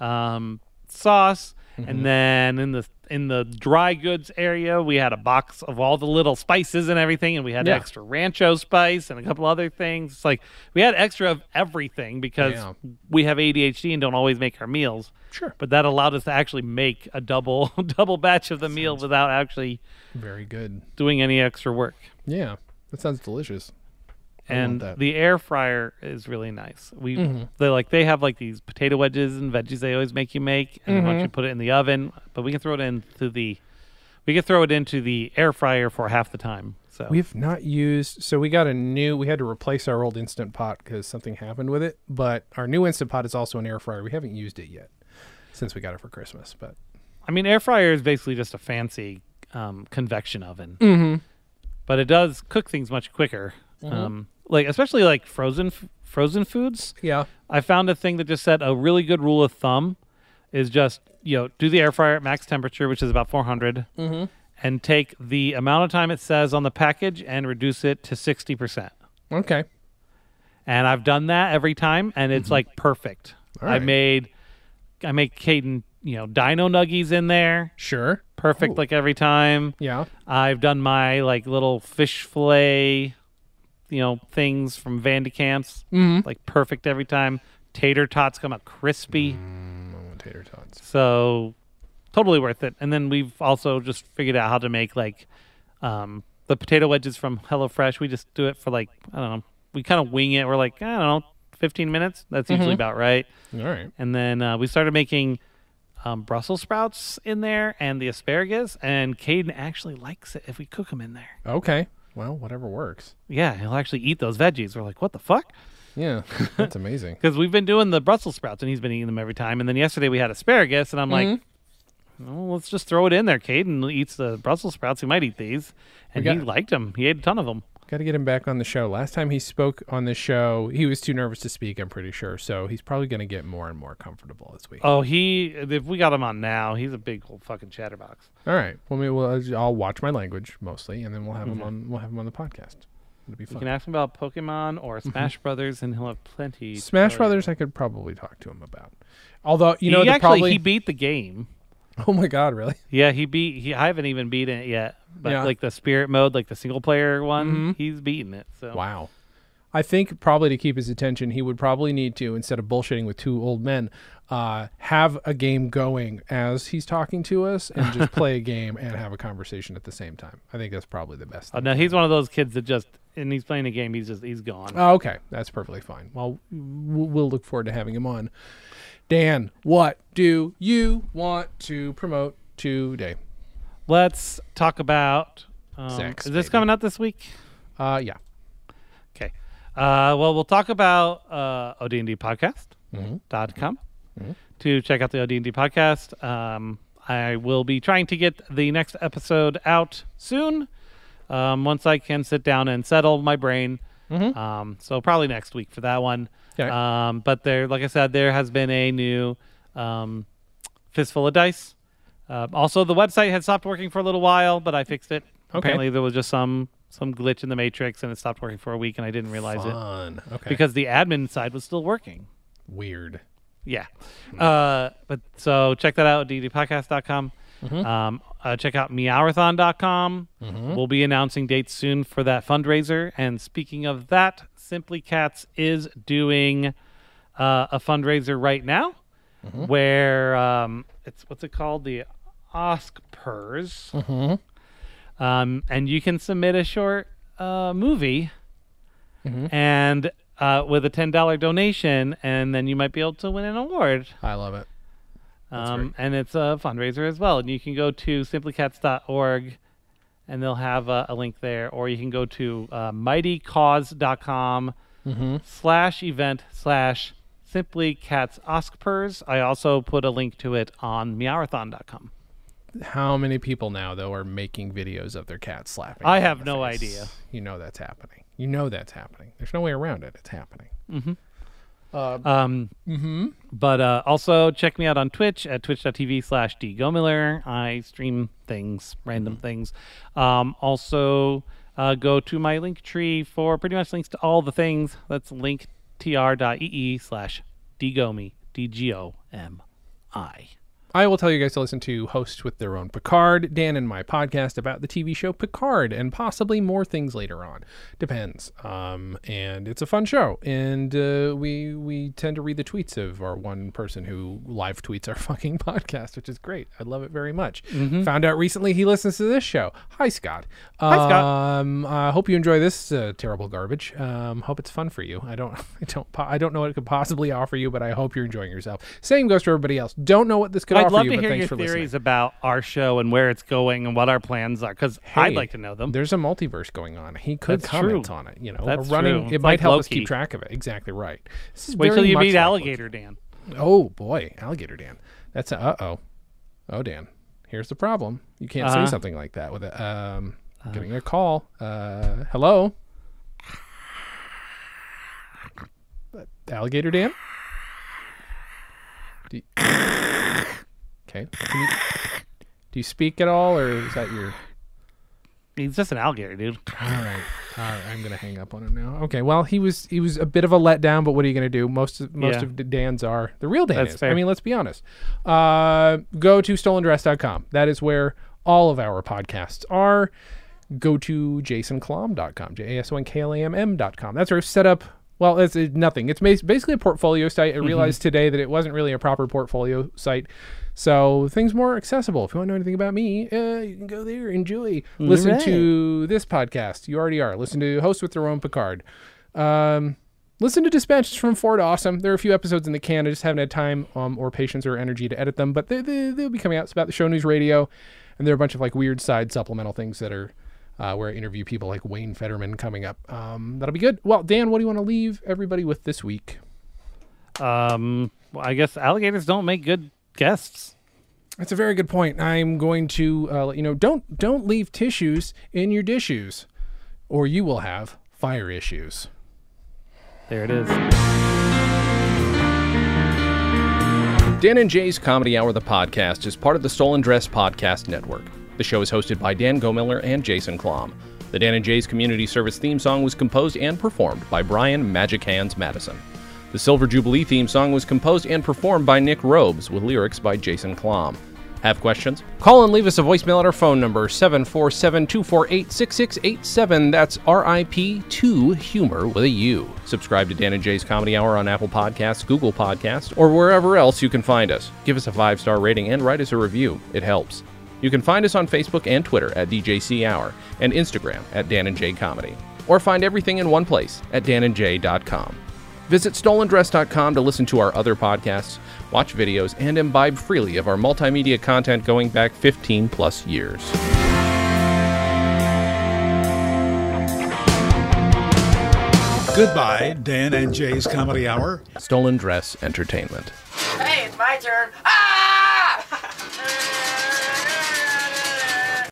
um, sauce, Mm-hmm. and then in the in the dry goods area we had a box of all the little spices and everything, and we had Yeah. extra rancho spice and a couple other things. It's like we had extra of everything because Yeah. we have ADHD and don't always make our meals Sure. but that allowed us to actually make a double double batch of the meal without actually Very good. doing any extra work. Yeah, that sounds delicious. And the air fryer is really nice. We Mhm. they like they have like these potato wedges and veggies they always make you make, and once Mhm. you put it in the oven, but we can throw it into the we can throw it into the air fryer for half the time. So We've not used, so we got a new. We had to replace our old instant pot because something happened with it. But our new instant pot is also an air fryer. We haven't used it yet since we got it for Christmas. But I mean, air fryer is basically just a fancy um, convection oven, mm-hmm. but it does cook things much quicker. Mhm. Um, like especially like frozen f- frozen foods. yeah, I found a thing that just said a really good rule of thumb is just you know do the air fryer at max temperature, which is about 400, mm-hmm. and take the amount of time it says on the package and reduce it to 60 percent. okay, And I've done that every time, and it's like perfect. All I made I make Caden you know dino nuggies in there, sure, perfect Ooh. like every time. yeah, I've done my like little fish fillet, you know things from Van de Kamp's, mm-hmm. like perfect every time. Tater tots come out crispy. Mm, I want tater tots. So totally worth it. And then we've also just figured out how to make like um, the potato wedges from HelloFresh. We just do it for like I don't know. We kind of wing it. We're like I don't know, 15 minutes. That's usually Mhm. about right. All right, And then uh, we started making um, Brussels sprouts in there and the asparagus. And Caden actually likes it if we cook them in there. okay. Well, whatever works. Yeah, he'll actually eat those veggies. We're like, what the fuck? Yeah, that's amazing. Because we've been doing the Brussels sprouts and he's been eating them every time. And then yesterday we had asparagus, and I'm like, Mhm. well, let's just throw it in there. Caden eats the Brussels sprouts. He might eat these. And he liked them. He ate a ton of them. Got to get him back on the show. Last time he spoke on the show, he was too nervous to speak. I'm pretty sure. So he's probably going to get more and more comfortable as we. Oh, he, if we got him on now, he's a big old fucking chatterbox. All right. Well, maybe we'll, I'll watch my language mostly, and then we'll have him Mhm. on. We'll have him on the podcast. It'll be fun. You can ask him about Pokemon or Smash Brothers, and he'll have plenty. Mm-hmm. Smash. Brothers, I could probably talk to him about. Although you he know, actually probably. he beat the game. oh my God! Really? Yeah, he beat. He, I haven't even beaten it yet. But Yeah. like the spirit mode, like the single player one, Mhm. he's beaten it. So Wow. I think probably to keep his attention, he would probably need to instead of bullshitting with two old men, uh, have a game going as he's talking to us, and just play a game and have a conversation at the same time. I think that's probably the best. Oh, no, he's one of those kids that just and he's playing a game. He's just he's gone. Oh, okay, that's perfectly fine. Well, we'll look forward to having him on. Dan, what do you want to promote today? Let's talk about. Um, Sex, is this baby. coming out this week? Uh, yeah. Okay. Uh, well, we'll talk about uh, OD&D podcast. Mm-hmm. Mhm. to check out the OD&D podcast. Um, I will be trying to get the next episode out soon. Um, once I can sit down and settle my brain. Mhm. Um, so probably next week for that one. Okay. Um, but there, like I said, there has been a new um, fistful of dice. Uh, also, the website had stopped working for a little while, but I fixed it. Okay. Apparently, there was just some some glitch in the matrix, and it stopped working for a week, and I didn't realize it Okay. because the admin side was still working. weird. Yeah. Uh, but so check that out, at ddpodcast.com. Mhm. Um, uh, check out meowathon.com. Mhm. We'll be announcing dates soon for that fundraiser. And speaking of that, Simply Cats is doing uh, a fundraiser right now Mhm. where um, it's what's it called? The Ask Purrs. Mhm. Um, and you can submit a short uh, movie Mhm. and uh, with a $10 donation, and then you might be able to win an award. I love it. Um, great. and it's a fundraiser as well. And you can go to simplycats.org and they'll have a, a link there, or you can go to uh, mightycause.com Mm-hmm. slash event slash simply cats oskpers. I also put a link to it on meowathon.com. How many people now though are making videos of their cats slapping? I have no face? idea. You know that's happening. You know that's happening. There's no way around it. It's happening. Mm-hmm. Um, But uh, also check me out on Twitch at twitch.tv slash dgomiller. I stream things, random things. Um, also, uh, go to my link tree for pretty much links to all the things. That's linktr.ee slash dgomi, D-G-O-M-I. I will tell you guys to listen to Hosts with Their Own Picard, Dan and my podcast about the TV show Picard, and possibly more things later on. Depends. Um, and it's a fun show, and uh, we we tend to read the tweets of our one person who live tweets our fucking podcast, which is great. I love it very much. Found out recently he listens to this show. Hi, Scott. Hi, Scott. Um, I hope you enjoy this uh, terrible garbage. Um, hope it's fun for you. I don't, I don't, I don't know what it could possibly offer you, but I hope you're enjoying yourself. Same goes for everybody else. Don't know what this could I'd love you, to hear your theories listening. about our show and where it's going and what our plans are, because Hey, I'd like to know them. There's a multiverse going on. He could That's comment true. on it. You know, That's running. true. It It's might like help us keep track of it. Exactly right. This is Wait till you meet like Alligator Dan. Oh boy, alligator Dan. That's a uh oh. Oh Dan. Here's the problem. You can't Uh-huh. say something like that with it. Um, getting a call. Uh, hello. Uh, Alligator Dan. Okay. You- do you speak at all, or is that your? He's just an alligator, dude. All right. All right. I'm gonna hang up on him now. Okay. Well, he was he was a bit of a letdown, but what are you gonna do? Most of most Yeah. of the Dan's are the real Dan That's is. I mean, let's be honest. Uh, go to stolendress.com. That is where all of our podcasts are. Go to jasonklamm.com. J A S O N K L A M M.com. That's where I've set up. Well, it's, it's nothing. It's basically a portfolio site. I Mm-hmm. realized today that it wasn't really a proper portfolio site. So things more accessible. If you want to know anything about me, uh, you can go there, enjoy, listen Alright. to this podcast. You already are. Listen to Host with Own Picard. Um, listen to Dispatches from Ford. Awesome. There are a few episodes in the can. I just haven't had time um, or patience or energy to edit them, but they, they, they'll be coming out. It's about the show news radio, and there are a bunch of like weird side supplemental things that are uh, where I interview people like Wayne Fetterman coming up. Um, that'll be good. Well, Dan, what do you want to leave everybody with this week? Um, well, I guess alligators don't make good guests. That's a very good point. I'm going to uh, let you know. Don't don't leave tissues in your dishes, or you will have fire issues. There it is. Dan and Jay's Comedy Hour, the podcast, is part of the Stolen Dress Podcast Network. The show is hosted by Dan Gomiller and Jason Klamm. The Dan and Jay's Community Service theme song was composed and performed by Brian Magic Hands Madison. The Silver Jubilee theme song was composed and performed by Nick Robes with lyrics by Jason Klamm. Have questions? Call and leave us a voicemail at our phone number 747 248 6687. That's RIP2 Humor with a U. Subscribe to Dan and Jay's Comedy Hour on Apple Podcasts, Google Podcasts, or wherever else you can find us. Give us a five star rating and write us a review. It helps. You can find us on Facebook and Twitter at DJC Hour and Instagram at Dan and Jay Comedy. Or find everything in one place at danandjay.com. Visit stolendress.com to listen to our other podcasts, watch videos, and imbibe freely of our multimedia content going back 15 plus years. Goodbye, Dan and Jay's Comedy Hour. Stolen Dress Entertainment. Hey, it's my turn. Ah!